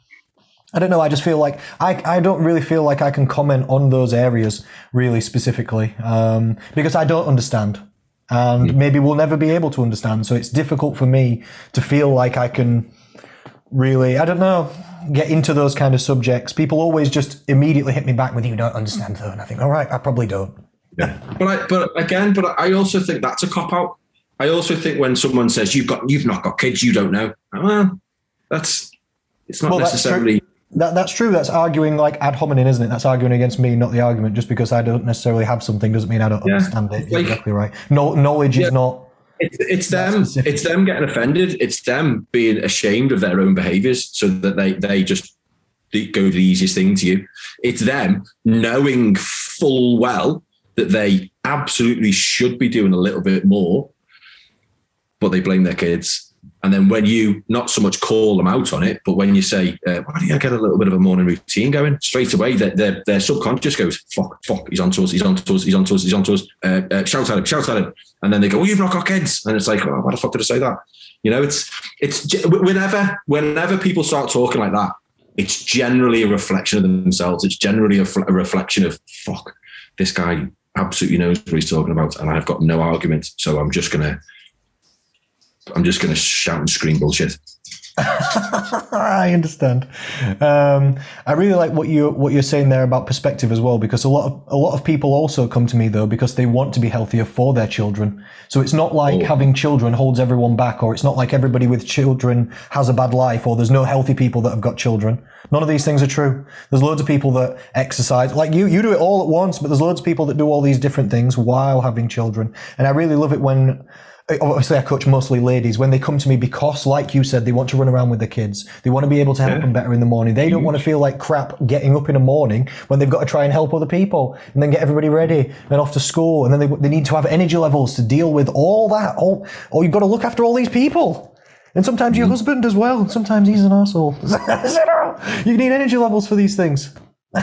I don't know. I just feel like I, I don't really feel like I can comment on those areas really specifically um, because I don't understand. And maybe we'll never be able to understand. So it's difficult for me to feel like I can really, I don't know, get into those kind of subjects. People always just immediately hit me back with, you don't understand though. And I think, all right, I probably don't. Yeah. But I, but again, but I also think that's a cop out. I also think when someone says you've got you've not got kids, you don't know. Well, that's it's not Well, necessarily. That, that's true. That's arguing like ad hominem, isn't it? That's arguing against me, not the argument. Just because I don't necessarily have something doesn't mean I don't Yeah. understand it. Like- exactly right. No, knowledge Yeah. is not. It's, it's them. specific. It's them getting offended. It's them being ashamed of their own behaviours, so that they they just go the easiest thing to you. It's them knowing full well that they absolutely should be doing a little bit more, but they blame their kids. And then when you not so much call them out on it, but when you say, uh, "Why don't you get a little bit of a morning routine going?" Straight away, their their, their subconscious goes, "Fuck, fuck, he's on to us, he's on to us, he's on to us, he's on to us." Uh, uh, shout at him, shout at him, and then they go, "Oh, you've not got kids," and it's like, oh, "Why the fuck did I say that?" You know, it's it's whenever whenever people start talking like that, it's generally a reflection of themselves. It's generally a, a reflection of fuck, this guy absolutely knows what he's talking about, and I've got no argument, so I'm just gonna. I'm just going to shout and scream bullshit. I understand. Um, I really like what you what you're saying there about perspective as well, because a lot of a lot of people also come to me though because they want to be healthier for their children. So it's not like Oh. having children holds everyone back, or it's not like everybody with children has a bad life, or there's no healthy people that have got children. None of these things are true. There's loads of people that exercise, like you. You do it all at once, but there's loads of people that do all these different things while having children. And I really love it when obviously I coach mostly ladies. When they come to me because like you said they want to run around with the kids. They want to be able to help Yeah. them better in the morning. They don't want to feel like crap getting up in the morning when they've got to try and help other people and then get everybody ready and off to school. And then they, they need to have energy levels to deal with all that. All or you've got to look after all these people. And sometimes your mm-hmm. husband as well. Sometimes he's an asshole. You need energy levels for these things.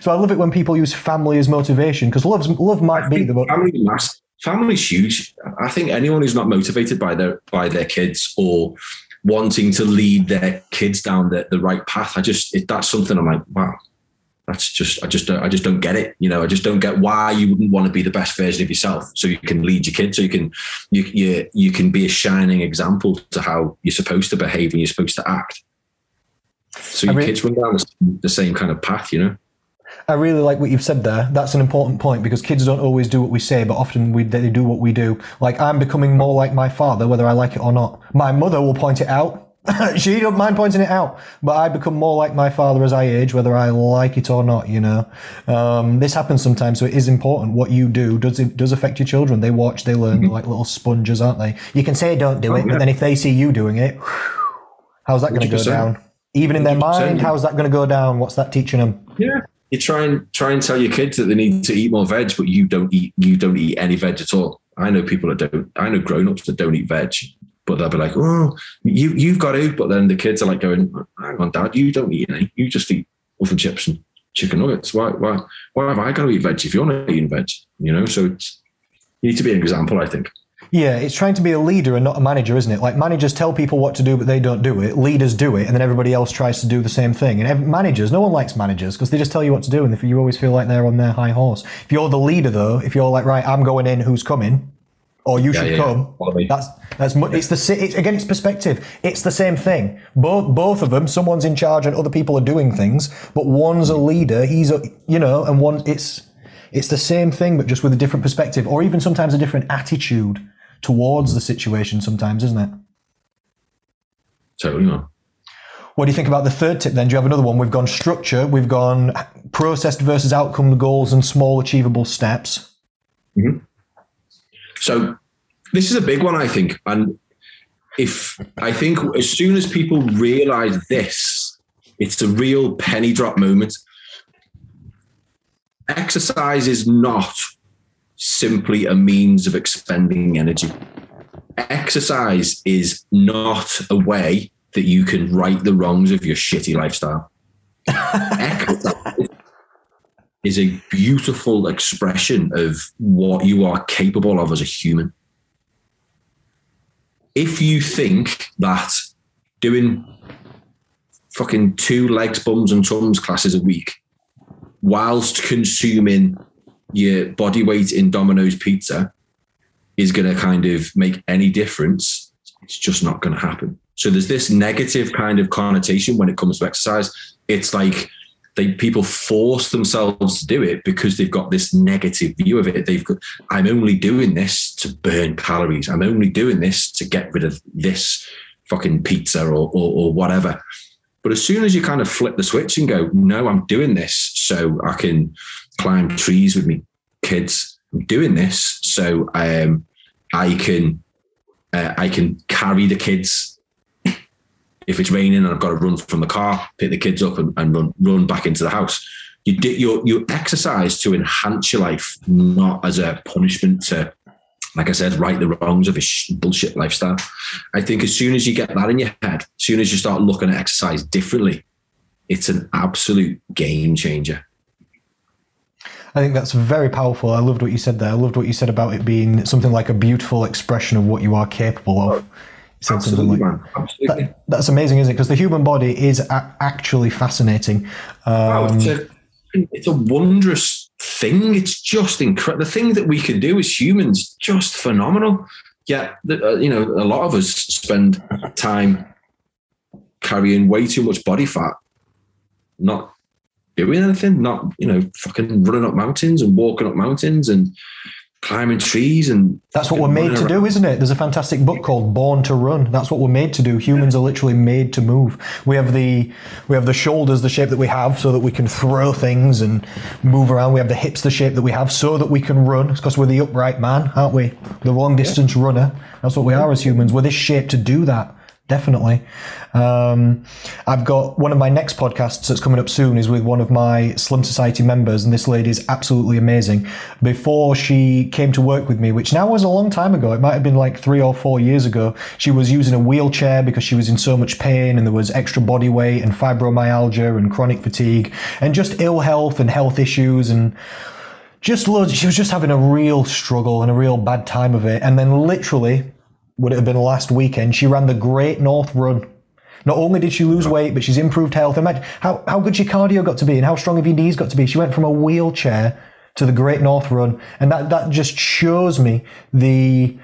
So I love it when people use family as motivation because love love might be the mo- family mass, family's huge. I think anyone who's not motivated by their by their kids or wanting to lead their kids down the, the right path, I just it, that's something I'm like, wow, that's just I just don't I just don't get it. You know, I just don't get why you wouldn't want to be the best version of yourself, so you can lead your kids, so you can you you you can be a shining example to how you're supposed to behave and you're supposed to act. So I your kids run down the same kind of path, you know. I really like what you've said there. That's an important point because kids don't always do what we say, but often we, they do what we do. Like I'm becoming more like my father, whether I like it or not. My mother will point it out. she don't mind pointing it out, but I become more like my father as I age, whether I like it or not. You know, um, this happens sometimes, so it is important. What you do does it does affect your children. They watch, they learn, they're like little sponges, aren't they? You can say don't do it, but then if they see you doing it, how's that going to go down? Even in their mind, how's that going to go down? What's that teaching them? Yeah. You try and try and tell your kids that they need to eat more veg, but you don't eat you don't eat any veg at all. I know people that don't. I know grown-ups that don't eat veg, but they'll be like, "Oh, you you've got to." But then the kids are like going, "Hang on, Dad, you don't eat any. You just eat muffin chips and chicken nuggets. Why why why have I got to eat veg if you're not eating veg?" You know. So you need to be an example. I think. Yeah, it's trying to be a leader and not a manager, isn't it? Like managers tell people what to do, but they don't do it. Leaders do it, and then everybody else tries to do the same thing. And ev- managers, no one likes managers because they just tell you what to do, and if you always feel like they're on their high horse. If you're the leader, though, if you're like, right, I'm going in, who's coming, or you should yeah, yeah. come, me. that's that's mu- it's the it's, again, it's perspective. It's the same thing. Both both of them, someone's in charge and other people are doing things, but one's a leader. He's a you know, and one it's it's the same thing, but just with a different perspective, or even sometimes a different attitude towards the situation. Sometimes, isn't it? Totally. What do you think about the third tip then? Do you have another one? We've gone structure, we've gone processed versus outcome goals and small achievable steps. Hmm. So this is a big one, I think. And if I think as soon as people realize this, it's a real penny drop moment. Exercise is not simply a means of expending energy. Exercise is not a way that you can right the wrongs of your shitty lifestyle. Exercise is a beautiful expression of what you are capable of as a human. If you think that doing fucking two legs, bums, and tums classes a week, whilst consuming your body weight in Domino's pizza, is going to kind of make any difference, it's just not going to happen. So there's this negative kind of connotation when it comes to exercise. It's like they people force themselves to do it because they've got this negative view of it. They've got, I'm only doing this to burn calories. I'm only doing this to get rid of this fucking pizza or, or, or whatever. But as soon as you kind of flip the switch and go, no, I'm doing this so I can climb trees with me kids. I'm doing this so um, I can uh, I can carry the kids if it's raining and I've got to run from the car, pick the kids up and, and run run back into the house. You do, you you exercise to enhance your life, not as a punishment to, like I said, right the wrongs of a sh- bullshit lifestyle. I think as soon as you get that in your head, as soon as you start looking at exercise differently, it's an absolute game changer. I think that's very powerful. I loved what you said there. I loved what you said about it being something like a beautiful expression of what you are capable of. You Absolutely, like man. Absolutely. that, that's amazing, isn't it? Because the human body is a- actually fascinating. Wow, Um, it's a it's a wondrous thing. It's just incredible. The thing that we can do as humans, just phenomenal. Yet, uh, you know, a lot of us spend time carrying way too much body fat, not doing anything, not you know, fucking running up mountains and walking up mountains and climbing trees and That's what we're made to do, isn't it? There's a fantastic book called Born to Run. That's what we're made to do. Humans are literally made to move. We have the we have the shoulders the shape that we have so that we can throw things and move around. We have the hips the shape that we have so that we can run. It's because we're the upright man, aren't we? The long distance runner. That's what we are as humans. We're this shape to do that. Definitely. Um, I've got one of my next podcasts that's coming up soon is with one of my Slim Society members, and this lady is absolutely amazing. Before she came to work with me, which now was a long time ago, it might have been like three or four years ago, she was using a wheelchair because she was in so much pain and there was extra body weight and fibromyalgia and chronic fatigue and just ill health and health issues and just loads. She was just having a real struggle and a real bad time of it. And then literally, would it have been last weekend, she ran the Great North Run. Not only did she lose weight, but she's improved health. Imagine how, how good your cardio got to be and how strong have your knees got to be. She went from a wheelchair to the Great North Run. And that, that just shows me the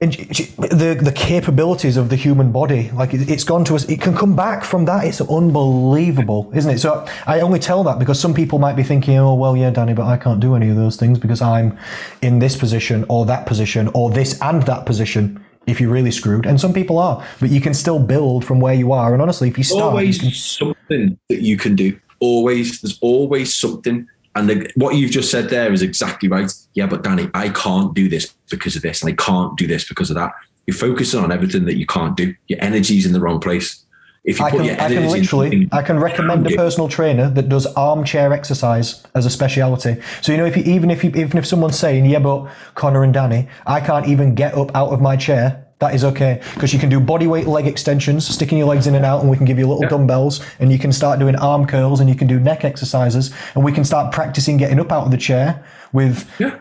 and she- she- the the capabilities of the human body like it- it's gone to us it can come back from that it's unbelievable isn't it so i only tell that because some people might be thinking oh well yeah danny but i can't do any of those things because i'm in this position or that position or this and that position if you're really screwed. And some people are, but you can still build from where you are. And honestly, if you start, always you can- something that you can do. Always, there's always something. And the, what you've just said there is exactly right. Yeah, but Danny, I can't do this because of this, and I can't do this because of that. You're focusing on everything that you can't do. Your energy's in the wrong place. If you I put can, your I can literally, I can recommend a personal trainer that does armchair exercise as a speciality. So you know, if you even if you, even if someone's saying, "Yeah, but Connor and Danny, I can't even get up out of my chair," that is okay because you can do body weight leg extensions, sticking your legs in and out, and we can give you little Yeah. dumbbells, and you can start doing arm curls, and you can do neck exercises, and we can start practicing getting up out of the chair with yeah.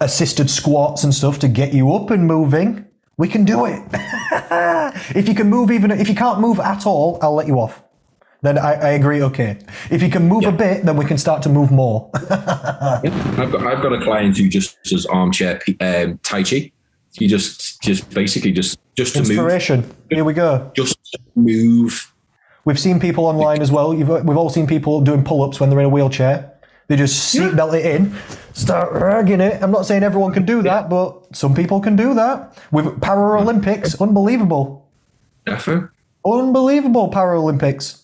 assisted squats and stuff to get you up and moving. We can do it. if you can move even if you can't move at all, I'll let you off. Then I, I agree. Okay. If you can move a bit, then we can start to move more. Yeah. I've got I've got a client who just does armchair um, tai chi. He just just basically just just to move, Inspiration. Here we go. just move. We've seen people online as well. You've, we've all seen people doing pull-ups when they're in a wheelchair. They just seatbelt it in, start ragging it. I'm not saying everyone can do that, but some people can do that. With Paralympics, unbelievable. Defo. Unbelievable Paralympics.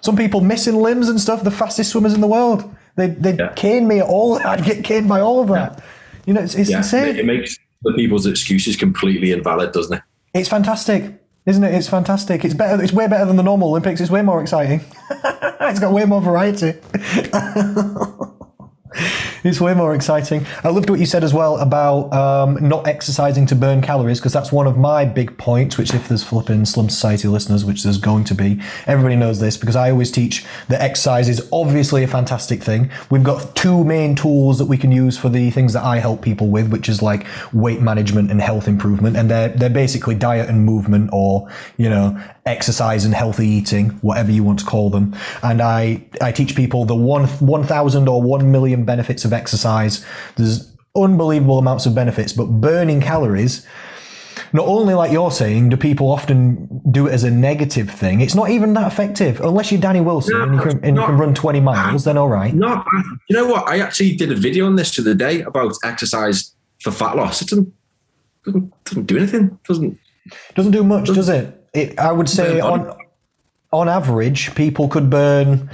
Some people missing limbs and stuff, the fastest swimmers in the world. They they Yeah. cane me all. I'd get caned by all of that. You know, it's, it's Yeah, insane. it makes the people's excuses completely invalid, doesn't it? It's fantastic, isn't it? It's fantastic. It's better. It's way better than the normal Olympics. It's way more exciting. it's got way more variety. It's way more exciting. I loved what you said as well about um, not exercising to burn calories because that's one of my big points. Which, if there's flipping Slim Society listeners, which there's going to be, everybody knows this because I always teach that exercise is obviously a fantastic thing. We've got two main tools that we can use for the things that I help people with, which is like weight management and health improvement, and they're they're basically diet and movement, or you know, exercise and healthy eating, whatever you want to call them. And I I teach people the one one thousand or one million benefits of exercise. There's unbelievable amounts of benefits, but burning calories. Not only like you're saying, do people often do it as a negative thing? It's not even that effective unless you're Danny Wilson No, and you can and you can run 20 miles. Then all right. Not, you know what? I actually did a video on this the other day about exercise for fat loss. It doesn't doesn't, doesn't do anything. Doesn't Doesn't do much, does it? it I would say on on average, people could burn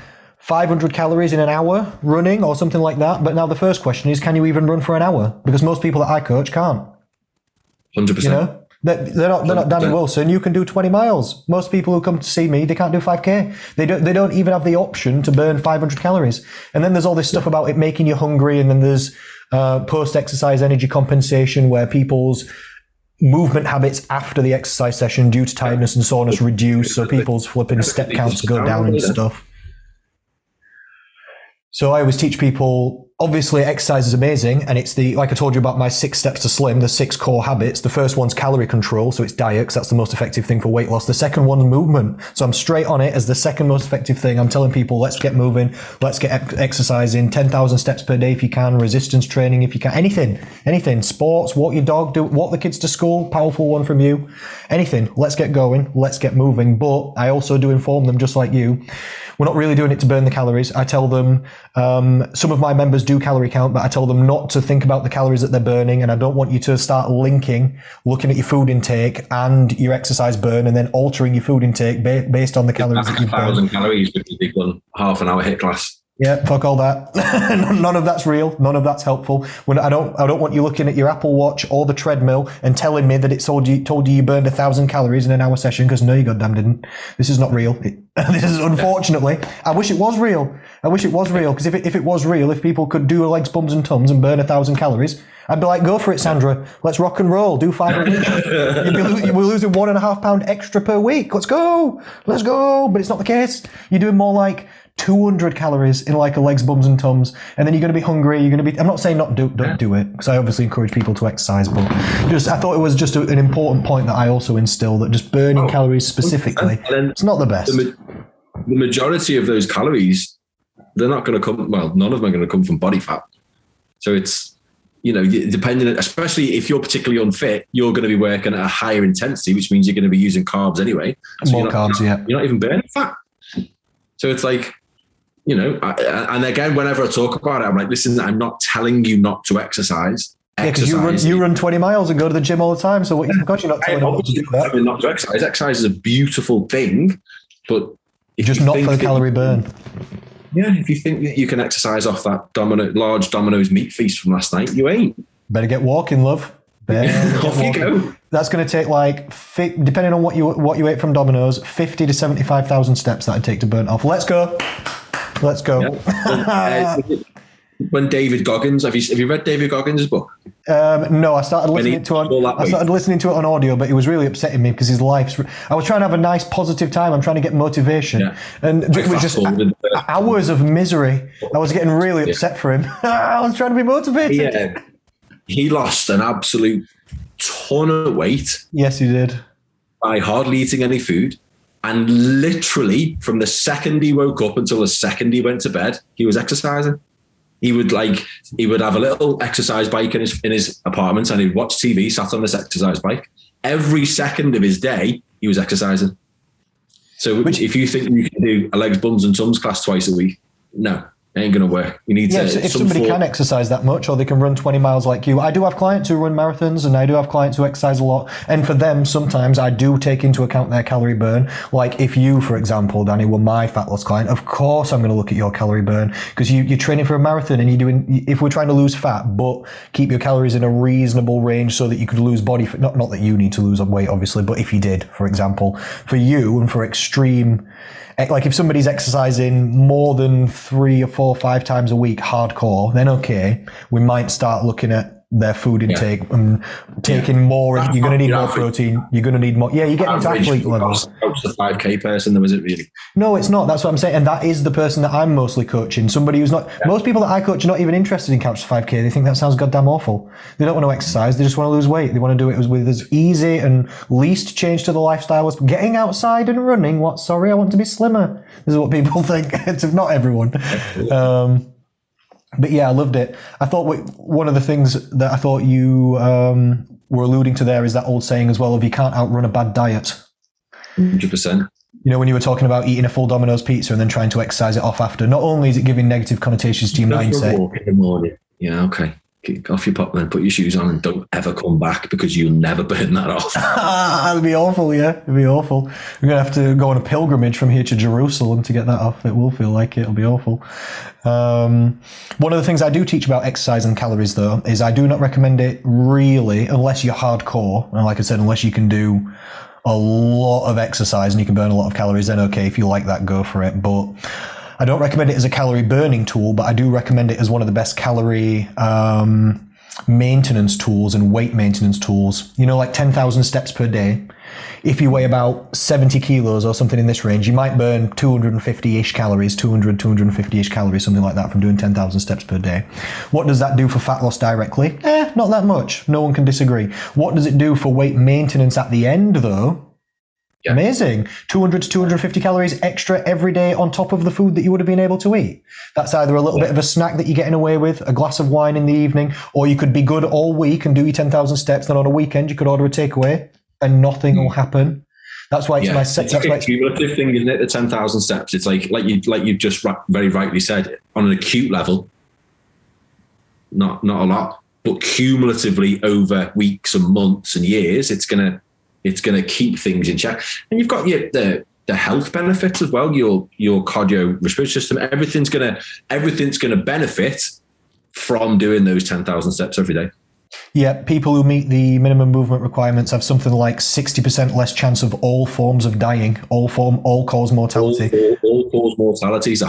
500 calories in an hour running or something like that. But now the first question is, can you even run for an hour? Because most people that I coach can't. Hundred percent. You know, they're, they're not. They're not Danny Wilson. You can do 20 miles. Most people who come to see me, they can't do 5k. They don't. They don't even have the option to burn 500 calories. And then there's all this stuff about it making you hungry. And then there's uh, post-exercise energy compensation, where people's movement habits after the exercise session, due to tiredness and soreness, reduce. So people's flipping step counts go down and stuff. So I always teach people. Obviously, exercise is amazing, and it's the like I told you about my six steps to slim, the six core habits. The first one's calorie control, so it's diet, 'cause that's the most effective thing for weight loss. The second one's movement, so I'm straight on it as the second most effective thing. I'm telling people, let's get moving, let's get ex- exercising, ten thousand steps per day if you can, resistance training if you can, anything, anything, sports, walk your dog, do walk the kids to school. Powerful one from you, anything. Let's get going, let's get moving. But I also do inform them, just like you. We're not really doing it to burn the calories. I tell them, um, some of my members do calorie count, but I tell them not to think about the calories that they're burning. And I don't want you to start linking, looking at your food intake and your exercise burn and then altering your food intake ba- based on the calories that you've burned. thousand calories because they've done half an hour HIIT class. Yeah, fuck all that. None of that's real. None of that's helpful. When I don't, I don't want you looking at your Apple Watch or the treadmill and telling me that it told you told you you burned a thousand calories in an hour session because no, you goddamn didn't. This is not real. It- this is unfortunately. I wish it was real. I wish it was real because if it, if it was real, if people could do legs, bums, and tums and burn a thousand calories, I'd be like, go for it, Sandra. Let's rock and roll. Do five a week. You'd be, lo- you'd be losing one and a half pound extra per week. Let's go. Let's go. But it's not the case. You're doing more like 200 calories in like a legs, bums, and tums, and then you're going to be hungry. You're going to be. I'm not saying not do don't do it because I obviously encourage people to exercise, but just I thought it was just a, an important point that I also instill that just burning Oh, calories specifically, it's not the best. the, ma- the majority of those calories, they're not going to come. Well, none of them are going to come from body fat. So it's you know depending, especially if you're particularly unfit, you're going to be working at a higher intensity, which means you're going to be using carbs anyway. So More you're not, carbs, yeah. You're not even burning fat. So it's like. You know, I, and again, whenever I talk about it, I'm like, listen, I'm not telling you not to exercise. because you run you run 20 miles and go to the gym all the time. So what, of course you're not telling not to do that. Not to exercise. Exercise is a beautiful thing, but Just you not for the calorie burn. Yeah, if you think that you can exercise off that domino, large Domino's meat feast from last night, you ain't. Better get walking, love. Better Off you go. That's going to take like, depending on what you what you ate from Domino's, fifty to seventy five thousand steps that'd take to burn off. Let's go. Let's go. Yeah. Uh, when David Goggins, have you have you read David Goggins' book? Um, no, I started listening to it. On, I started listening to it on audio, but it was really upsetting me because his life's. I was trying to have a nice, positive time. I'm trying to get motivation, Yeah. and it was just hours of misery. I was getting really upset for him. I was trying to be motivated. Yeah, he lost an absolute ton of weight Yes, he did. by hardly eating any food. And literally, from the second he woke up until the second he went to bed, he was exercising. He would like he would have a little exercise bike in his in his apartment, and he'd watch TV, sat on this exercise bike. Every second of his day, he was exercising. So Which- if you think you can do a legs, bums, and tums class twice a week, no, ain't gonna work. You need Yeah, to. if, if somebody form- can exercise that much, or they can run 20 miles like you, I do have clients who run marathons, and I do have clients who exercise a lot. And for them, sometimes I do take into account their calorie burn. Like if you, for example, Danny, were my fat loss client, of course I'm going to look at your calorie burn because you, you're training for a marathon, and you're doing. If we're trying to lose fat, but keep your calories in a reasonable range so that you could lose body fat. Not not that you need to lose weight, obviously, but if you did, for example, for you and for extreme Eh, like if somebody's exercising more than three or four, five times a week, hardcore, then okay, we might start looking at their food intake and taking more. That's You're going to need more protein. You're going to need more. Yeah, you get into athlete level. cost coach the five k person. There was it really? No, it's not. That's what I'm saying. And that is the person that I'm mostly coaching. Somebody who's not, most people that I coach are not even interested in Couch to 5K. They think that sounds goddamn awful. They don't want to exercise. They just want to lose weight. They want to do it as- with as easy and least change to the lifestyle as getting outside and running. What? Sorry, I want to be slimmer. This is what people think. it's not everyone. Um, but yeah, I loved it. I thought we- one of the things that I thought you um, were alluding to there is that old saying as well of you can't outrun a bad diet. Hundred percent. You know, when you were talking about eating a full Domino's pizza and then trying to exercise it off after, not only is it giving negative connotations to your mindset, walk in the morning. Yeah, okay. Kick off your pop then, put your shoes on, and don't ever come back because you'll never burn that off. it'd be awful, yeah, it'd be awful. We're gonna have to go on a pilgrimage from here to Jerusalem to get that off. It will feel like it. It'll be awful. Um, one of the things I do teach about exercise and calories, though, is I do not recommend it really unless you're hardcore. And like I said, unless you can do a lot of exercise and you can burn a lot of calories, then okay, if you like that, go for it. But I don't recommend it as a calorie burning tool, but I do recommend it as one of the best calorie um, maintenance tools and weight maintenance tools. You know, like 10,000 steps per day. If you weigh about 70 kilos or something in this range, you might burn 250 ish calories, 200, 250 ish calories, something like that from doing 10,000 steps per day. What does that do for fat loss directly? Eh, not that much. No one can disagree. What does it do for weight maintenance at the end, though? Yeah. Amazing. 200 to 250 calories extra every day on top of the food that you would have been able to eat. That's either a little bit of a snack that you're getting away with, a glass of wine in the evening, or you could be good all week and do your 10,000 steps. Then on a weekend, you could order a takeaway and nothing will mm. happen. That's why it's Yeah, my it's set. like That's why a it's, cumulative thing, isn't it? The ten thousand steps. It's like like you like you just very rightly said on an acute level, not not a lot, but cumulatively over weeks and months and years, it's gonna it's gonna keep things in check. And you've got your the the health benefits as well. Your your cardio respiratory system, everything's gonna everything's gonna benefit from doing those ten thousand steps every day. yeah, people who meet the minimum movement requirements have something like 60% less chance of all forms of dying, all form, all cause mortality. all, all cause mortality is a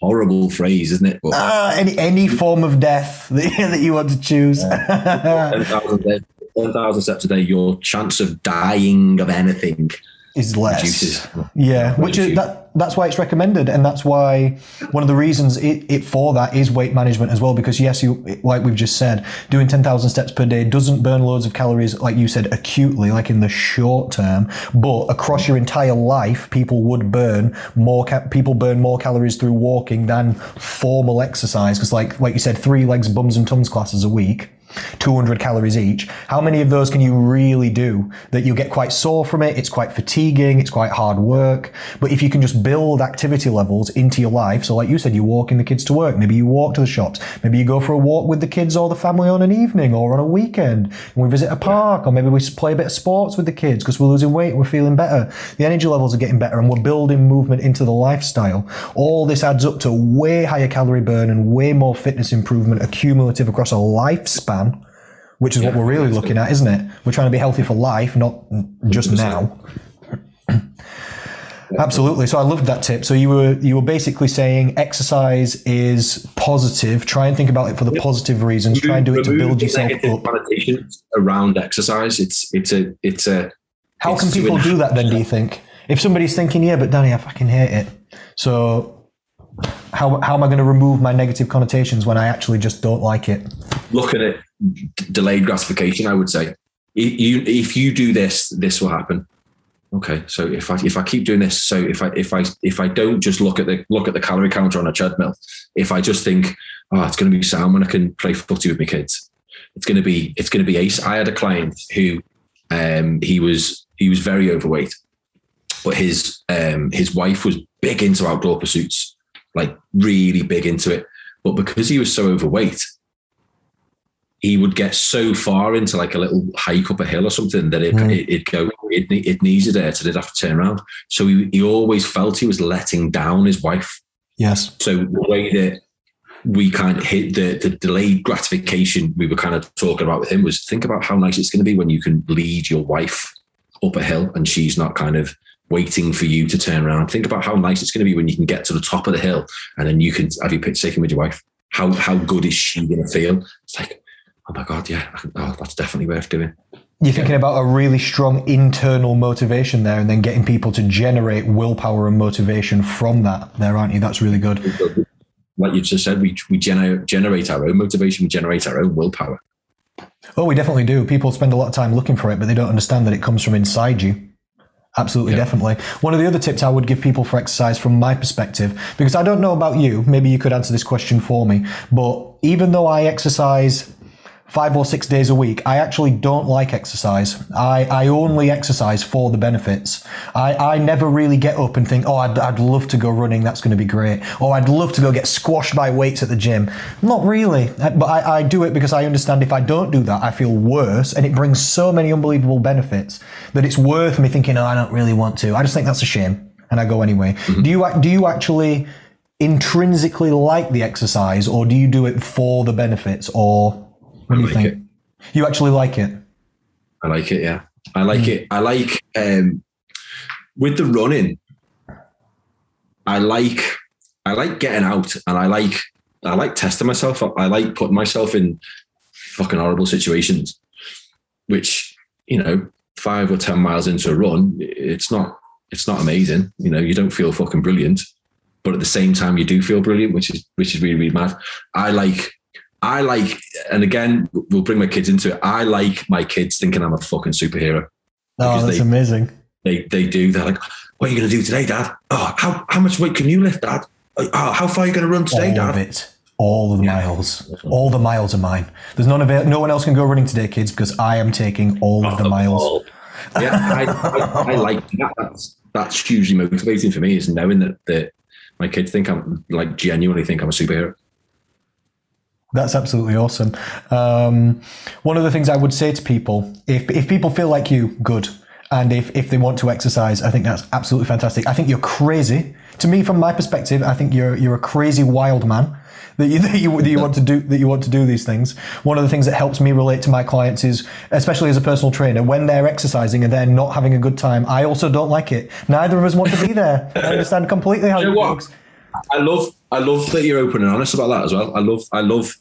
horrible phrase, isn't it? But Ah, any any form of death that, that you want to choose. 10,000 day- 10,000 steps a day, your chance of dying of anything is less. reduces. Yeah, which is that. That's why it's recommended, and that's why one of the reasons it, it for that is weight management as well. Because yes, you like we've just said, doing ten thousand steps per day doesn't burn loads of calories, like you said, acutely, like in the short term. But across your entire life, people would burn more. Ca- people burn more calories through walking than formal exercise. Because like like you said, three legs, bums and tums classes a week 200 calories each, how many of those can you really do that you'll get quite sore from it? It's quite fatiguing. It's quite hard work. But if you can just build activity levels into your life, so like you said, you're walking the kids to work. Maybe you walk to the shops. Maybe you go for a walk with the kids or the family on an evening or on a weekend. And we visit a park or maybe we play a bit of sports with the kids because we're losing weight we're feeling better. The energy levels are getting better and we're building movement into the lifestyle. All this adds up to way higher calorie burn and way more fitness improvement accumulative across a lifespan, which is what we're really looking at, isn't it? We're trying to be healthy for life, not just now. Absolutely. So I loved that tip. So you were you were basically saying exercise is positive. Try and think about it for the positive reasons. Try and do it to build yourself up. connotations around exercise. It's it's a it's a How can it's to people do that then? Do you think? If somebody's thinking, yeah, but Danny, I fucking hate it. So how how am I going to remove my negative connotations when I actually just don't like it? look at it. Delayed gratification i would say. If you if you do this this will happen. Okay so if i if i keep doing this so if i if i if i don't just look at the look at the calorie counter on a treadmill if i just think oh it's going to be sound when i can play footy with my kids. It's going to be it's going to be ace. I had a client who um he was he was very overweight but his um his wife was big into outdoor pursuits like really big into it but because he was so overweight he would get so far into like a little hike up a hill or something that it, Mm. it, it'd go, it, it needed it, so they'd have to turn around. So he, he always felt he was letting down his wife. Yes. So the way that we kind of hit the, the delayed gratification we were kind of talking about with him was think about how nice it's going to be when you can lead your wife up a hill and she's not kind of waiting for you to turn around. Think about how nice it's going to be when you can get to the top of the hill and then you can have your picture taken with your wife. How how good is she going to feel? It's like, oh my god, yeah, oh, that's definitely worth doing. You're thinking about a really strong internal motivation there and then getting people to generate willpower and motivation from that there, aren't you? That's really good. Like you just said, we we generate generate our own motivation, we generate our own willpower. Oh, we definitely do. People spend a lot of time looking for it, but they don't understand that it comes from inside you. Absolutely, Yeah. definitely. One of the other tips I would give people for exercise from my perspective, because I don't know about you, maybe you could answer this question for me, but even though I exercise five or six days a week, I actually don't like exercise. I, I only exercise for the benefits. I, I never really get up and think, oh, I'd, I'd love to go running, that's going to be great. Or I'd love to go get squashed by weights at the gym. Not really. But I, I do it because I understand if I don't do that, I feel worse and it brings so many unbelievable benefits that it's worth me thinking, oh, I don't really want to. I just think that's a shame. And I go anyway. Mm-hmm. Do you, do you actually intrinsically like the exercise or do you do it for the benefits or what do you like think? it. You actually like it? I like it, yeah. I like it. I like um with the running, I like I like getting out and I like I like testing myself. I like putting myself in fucking horrible situations, which, you know, five or ten miles into a run, it's not it's not amazing. You know, you don't feel fucking brilliant, but at the same time you do feel brilliant, which is which is really, really mad. I like I like, and again, we'll bring my kids into it. I like my kids thinking I'm a fucking superhero. Oh, that's they- amazing. They they do. They're like, "What are you going to do today, Dad? Oh, how how much weight can you lift, Dad? Oh, oh how far are you going to run today, All of it. All of the miles. All the miles are mine. There's none of it. No one else can go running today, kids, because I am taking all of the miles. Oh, yeah, I, I, I like that. That's that's hugely motivating for me. Is knowing that that my kids think I'm like genuinely think I'm a superhero. That's absolutely awesome. Um, one of the things I would say to people, if, if people feel like you, good. And if, if they want to exercise, I think that's absolutely fantastic. I think you're crazy. To me, from my perspective, I think you're you're a crazy wild man that you, that you that you want to do that you want to do these things. One of the things that helps me relate to my clients is, especially as a personal trainer, when they're exercising and they're not having a good time, I also don't like it. Neither of us want to be there. I understand completely how You know it works. I love I love that you're open and honest about that as well. I love I love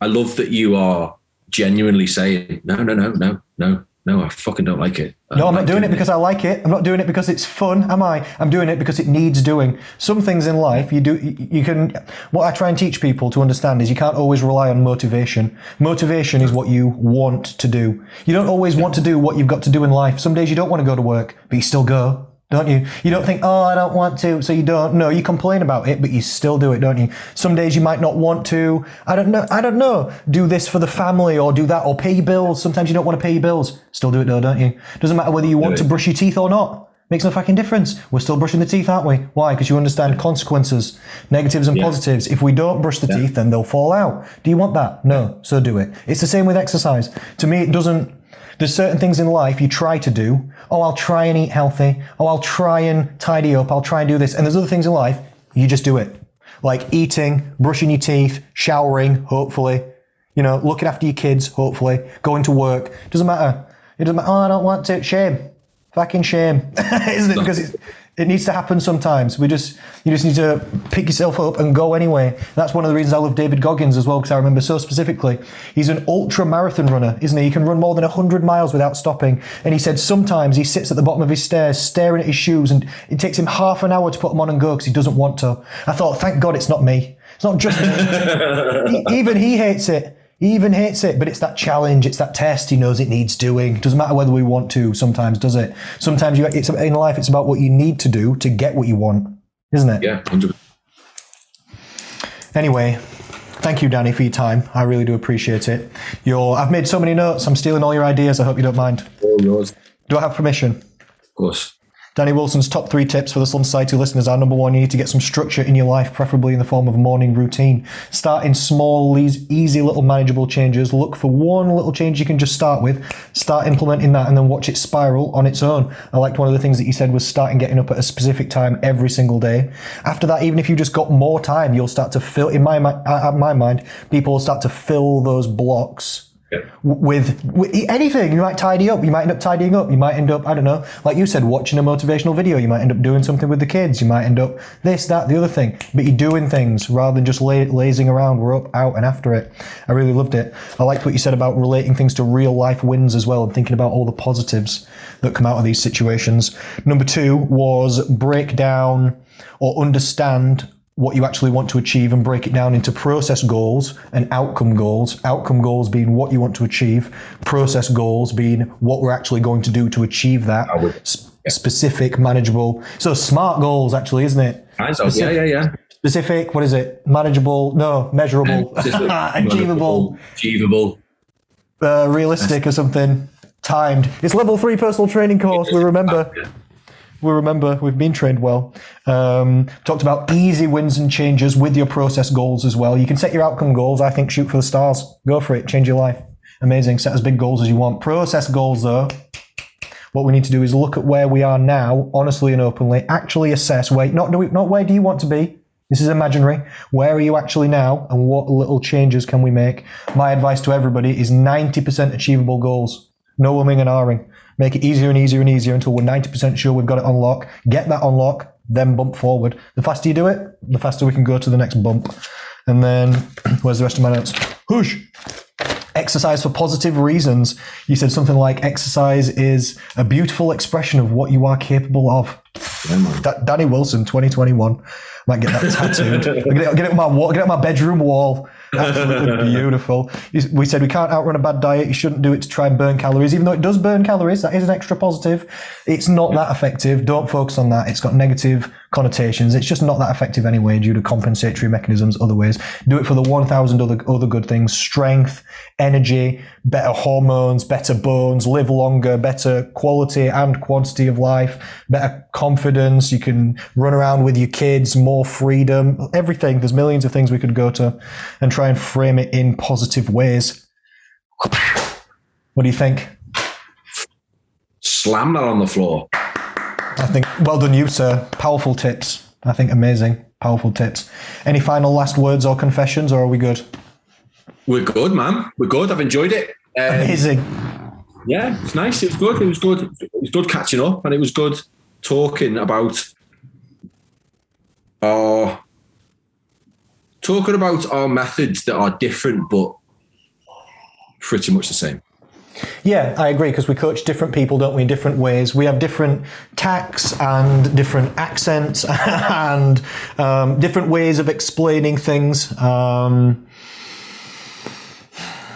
I love that you are genuinely saying no no no no no no I fucking don't like it. I No, I'm not like doing it because I like it. I'm not doing it because it's fun, am I? I'm doing it because it needs doing. Some things in life you do you can what I try and teach people to understand is you can't always rely on motivation. Motivation is what you want to do. You don't always want to do what you've got to do in life. Some days you don't want to go to work, but you still go. Don't you? You don't think, oh, I don't want to, so you don't. No, you complain about it, but you still do it, don't you? Some days you might not want to. I don't know. I don't know. Do this for the family, or do that, or pay your bills. Sometimes you don't want to pay your bills. Still do it though, don't you? Doesn't matter whether you want to brush your teeth or not. Makes no fucking difference. We're still brushing the teeth, aren't we? Why? Because you understand consequences, negatives and positives. If we don't brush the teeth, then they'll fall out. Do you want that? No. So do it. It's the same with exercise. To me, it doesn't. There's certain things in life you try to do. Oh, I'll try and eat healthy. Oh, I'll try and tidy up. I'll try and do this. And there's other things in life you just do it, like eating, brushing your teeth, showering. Hopefully, you know, looking after your kids. Hopefully, going to work. Doesn't matter. It doesn't matter. Oh, I don't want to. Shame. Fucking shame, isn't it? Because it's, it needs to happen sometimes. We just you just need to pick yourself up and go anyway. That's one of the reasons I love David Goggins as well, because I remember so specifically. He's an ultra marathon runner, isn't he? He can run more than hundred miles without stopping. And he said sometimes he sits at the bottom of his stairs staring at his shoes, and it takes him half an hour to put them on and go because he doesn't want to. I thought, thank God it's not me. It's not just even he hates it. He even hates it, but it's that challenge, it's that test. He knows it needs doing. Doesn't matter whether we want to. Sometimes, does it? Sometimes you, it's in life. It's about what you need to do to get what you want, isn't it? Yeah, 100. Anyway, thank you, Danny, for your time. I really do appreciate it. Your, I've made so many notes. I'm stealing all your ideas. I hope you don't mind. All yours. Do I have permission? Of course. Danny Wilson's top three tips for the Slim Society listeners are number one, you need to get some structure in your life, preferably in the form of a morning routine. Start in small, eas- easy little manageable changes. Look for one little change you can just start with. Start implementing that and then watch it spiral on its own. I liked one of the things that you said was starting getting up at a specific time every single day. After that, even if you just got more time, you'll start to fill, in my, uh, uh, my mind, people will start to fill those blocks With, with anything. You might tidy up. You might end up tidying up. You might end up, I don't know, like you said, watching a motivational video. You might end up doing something with the kids. You might end up this, that, the other thing. But you're doing things rather than just la- lazing around. We're up, out, and after it. I really loved it. I liked what you said about relating things to real life wins as well and thinking about all the positives that come out of these situations. Number two was break down or understand what you actually want to achieve and break it down into process goals and outcome goals. Outcome goals being what you want to achieve, process goals being what we're actually going to do to achieve that. S- Specific, manageable. So smart goals, actually, isn't it? Kind of. Yeah, yeah, yeah. Specific, what is it? Manageable, no, measurable, achievable, Achievable. uh, realistic or something, timed. It's level three personal training course, we remember. We remember we've been trained well. Um, talked about easy wins and changes with your process goals as well. You can set your outcome goals. I think shoot for the stars. Go for it. Change your life. Amazing. Set as big goals as you want. Process goals though. What we need to do is look at where we are now, honestly and openly. Actually assess where not do we, not where do you want to be. This is imaginary. Where are you actually now, and what little changes can we make? My advice to everybody is 90% achievable goals. No umming and ahhing. Make it easier and easier and easier until we're 90% sure we've got it on lock. Get that on lock, then bump forward. The faster you do it, the faster we can go to the next bump. And then, where's the rest of my notes? Whoosh! Exercise for positive reasons. You said something like exercise is a beautiful expression of what you are capable of. Yeah. Da- Danny Wilson, 2021. Might get that tattooed. get, it, get it my. Get it on my bedroom wall. Absolutely beautiful. We said we can't outrun a bad diet. You shouldn't do it to try and burn calories, even though it does burn calories. That is an extra positive. It's not that effective. Don't focus on that. It's got negative connotations. It's just not that effective anyway due to compensatory mechanisms, other ways. Do it for the 1,000 other, other good things strength, energy, better hormones, better bones, live longer, better quality and quantity of life, better confidence. You can run around with your kids, more freedom, everything. There's millions of things we could go to and try and frame it in positive ways. What do you think? Slam that on the floor. I think well done, you sir. Powerful tips. I think amazing, powerful tips. Any final last words or confessions, or are we good? We're good, man. We're good. I've enjoyed it. Um, Amazing. yeah, it's nice. It was good. It was good. It was good catching up, and it was good talking about our talking about our methods that are different, but pretty much the same. Yeah, I agree because we coach different people, don't we, in different ways. We have different tacks and different accents and um, different ways of explaining things. Um,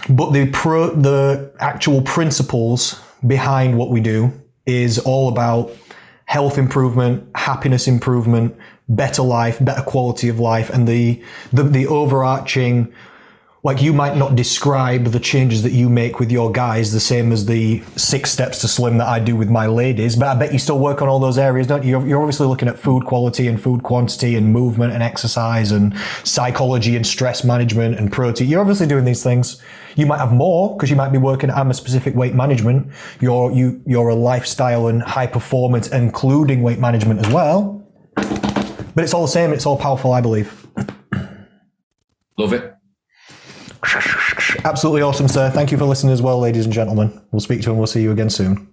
but the pro, the actual principles behind what we do is all about health improvement, happiness improvement, better life, better quality of life, and the the, the overarching like you might not describe the changes that you make with your guys the same as the six steps to slim that I do with my ladies, but I bet you still work on all those areas, don't you? You're, obviously looking at food quality and food quantity and movement and exercise and psychology and stress management and protein. You're obviously doing these things. You might have more because you might be working at a specific weight management. You're you you're a lifestyle and high performance, including weight management as well. But it's all the same. It's all powerful, I believe. Love it. Absolutely awesome, sir. Thank you for listening as well, ladies and gentlemen. We'll speak to you and we'll see you again soon.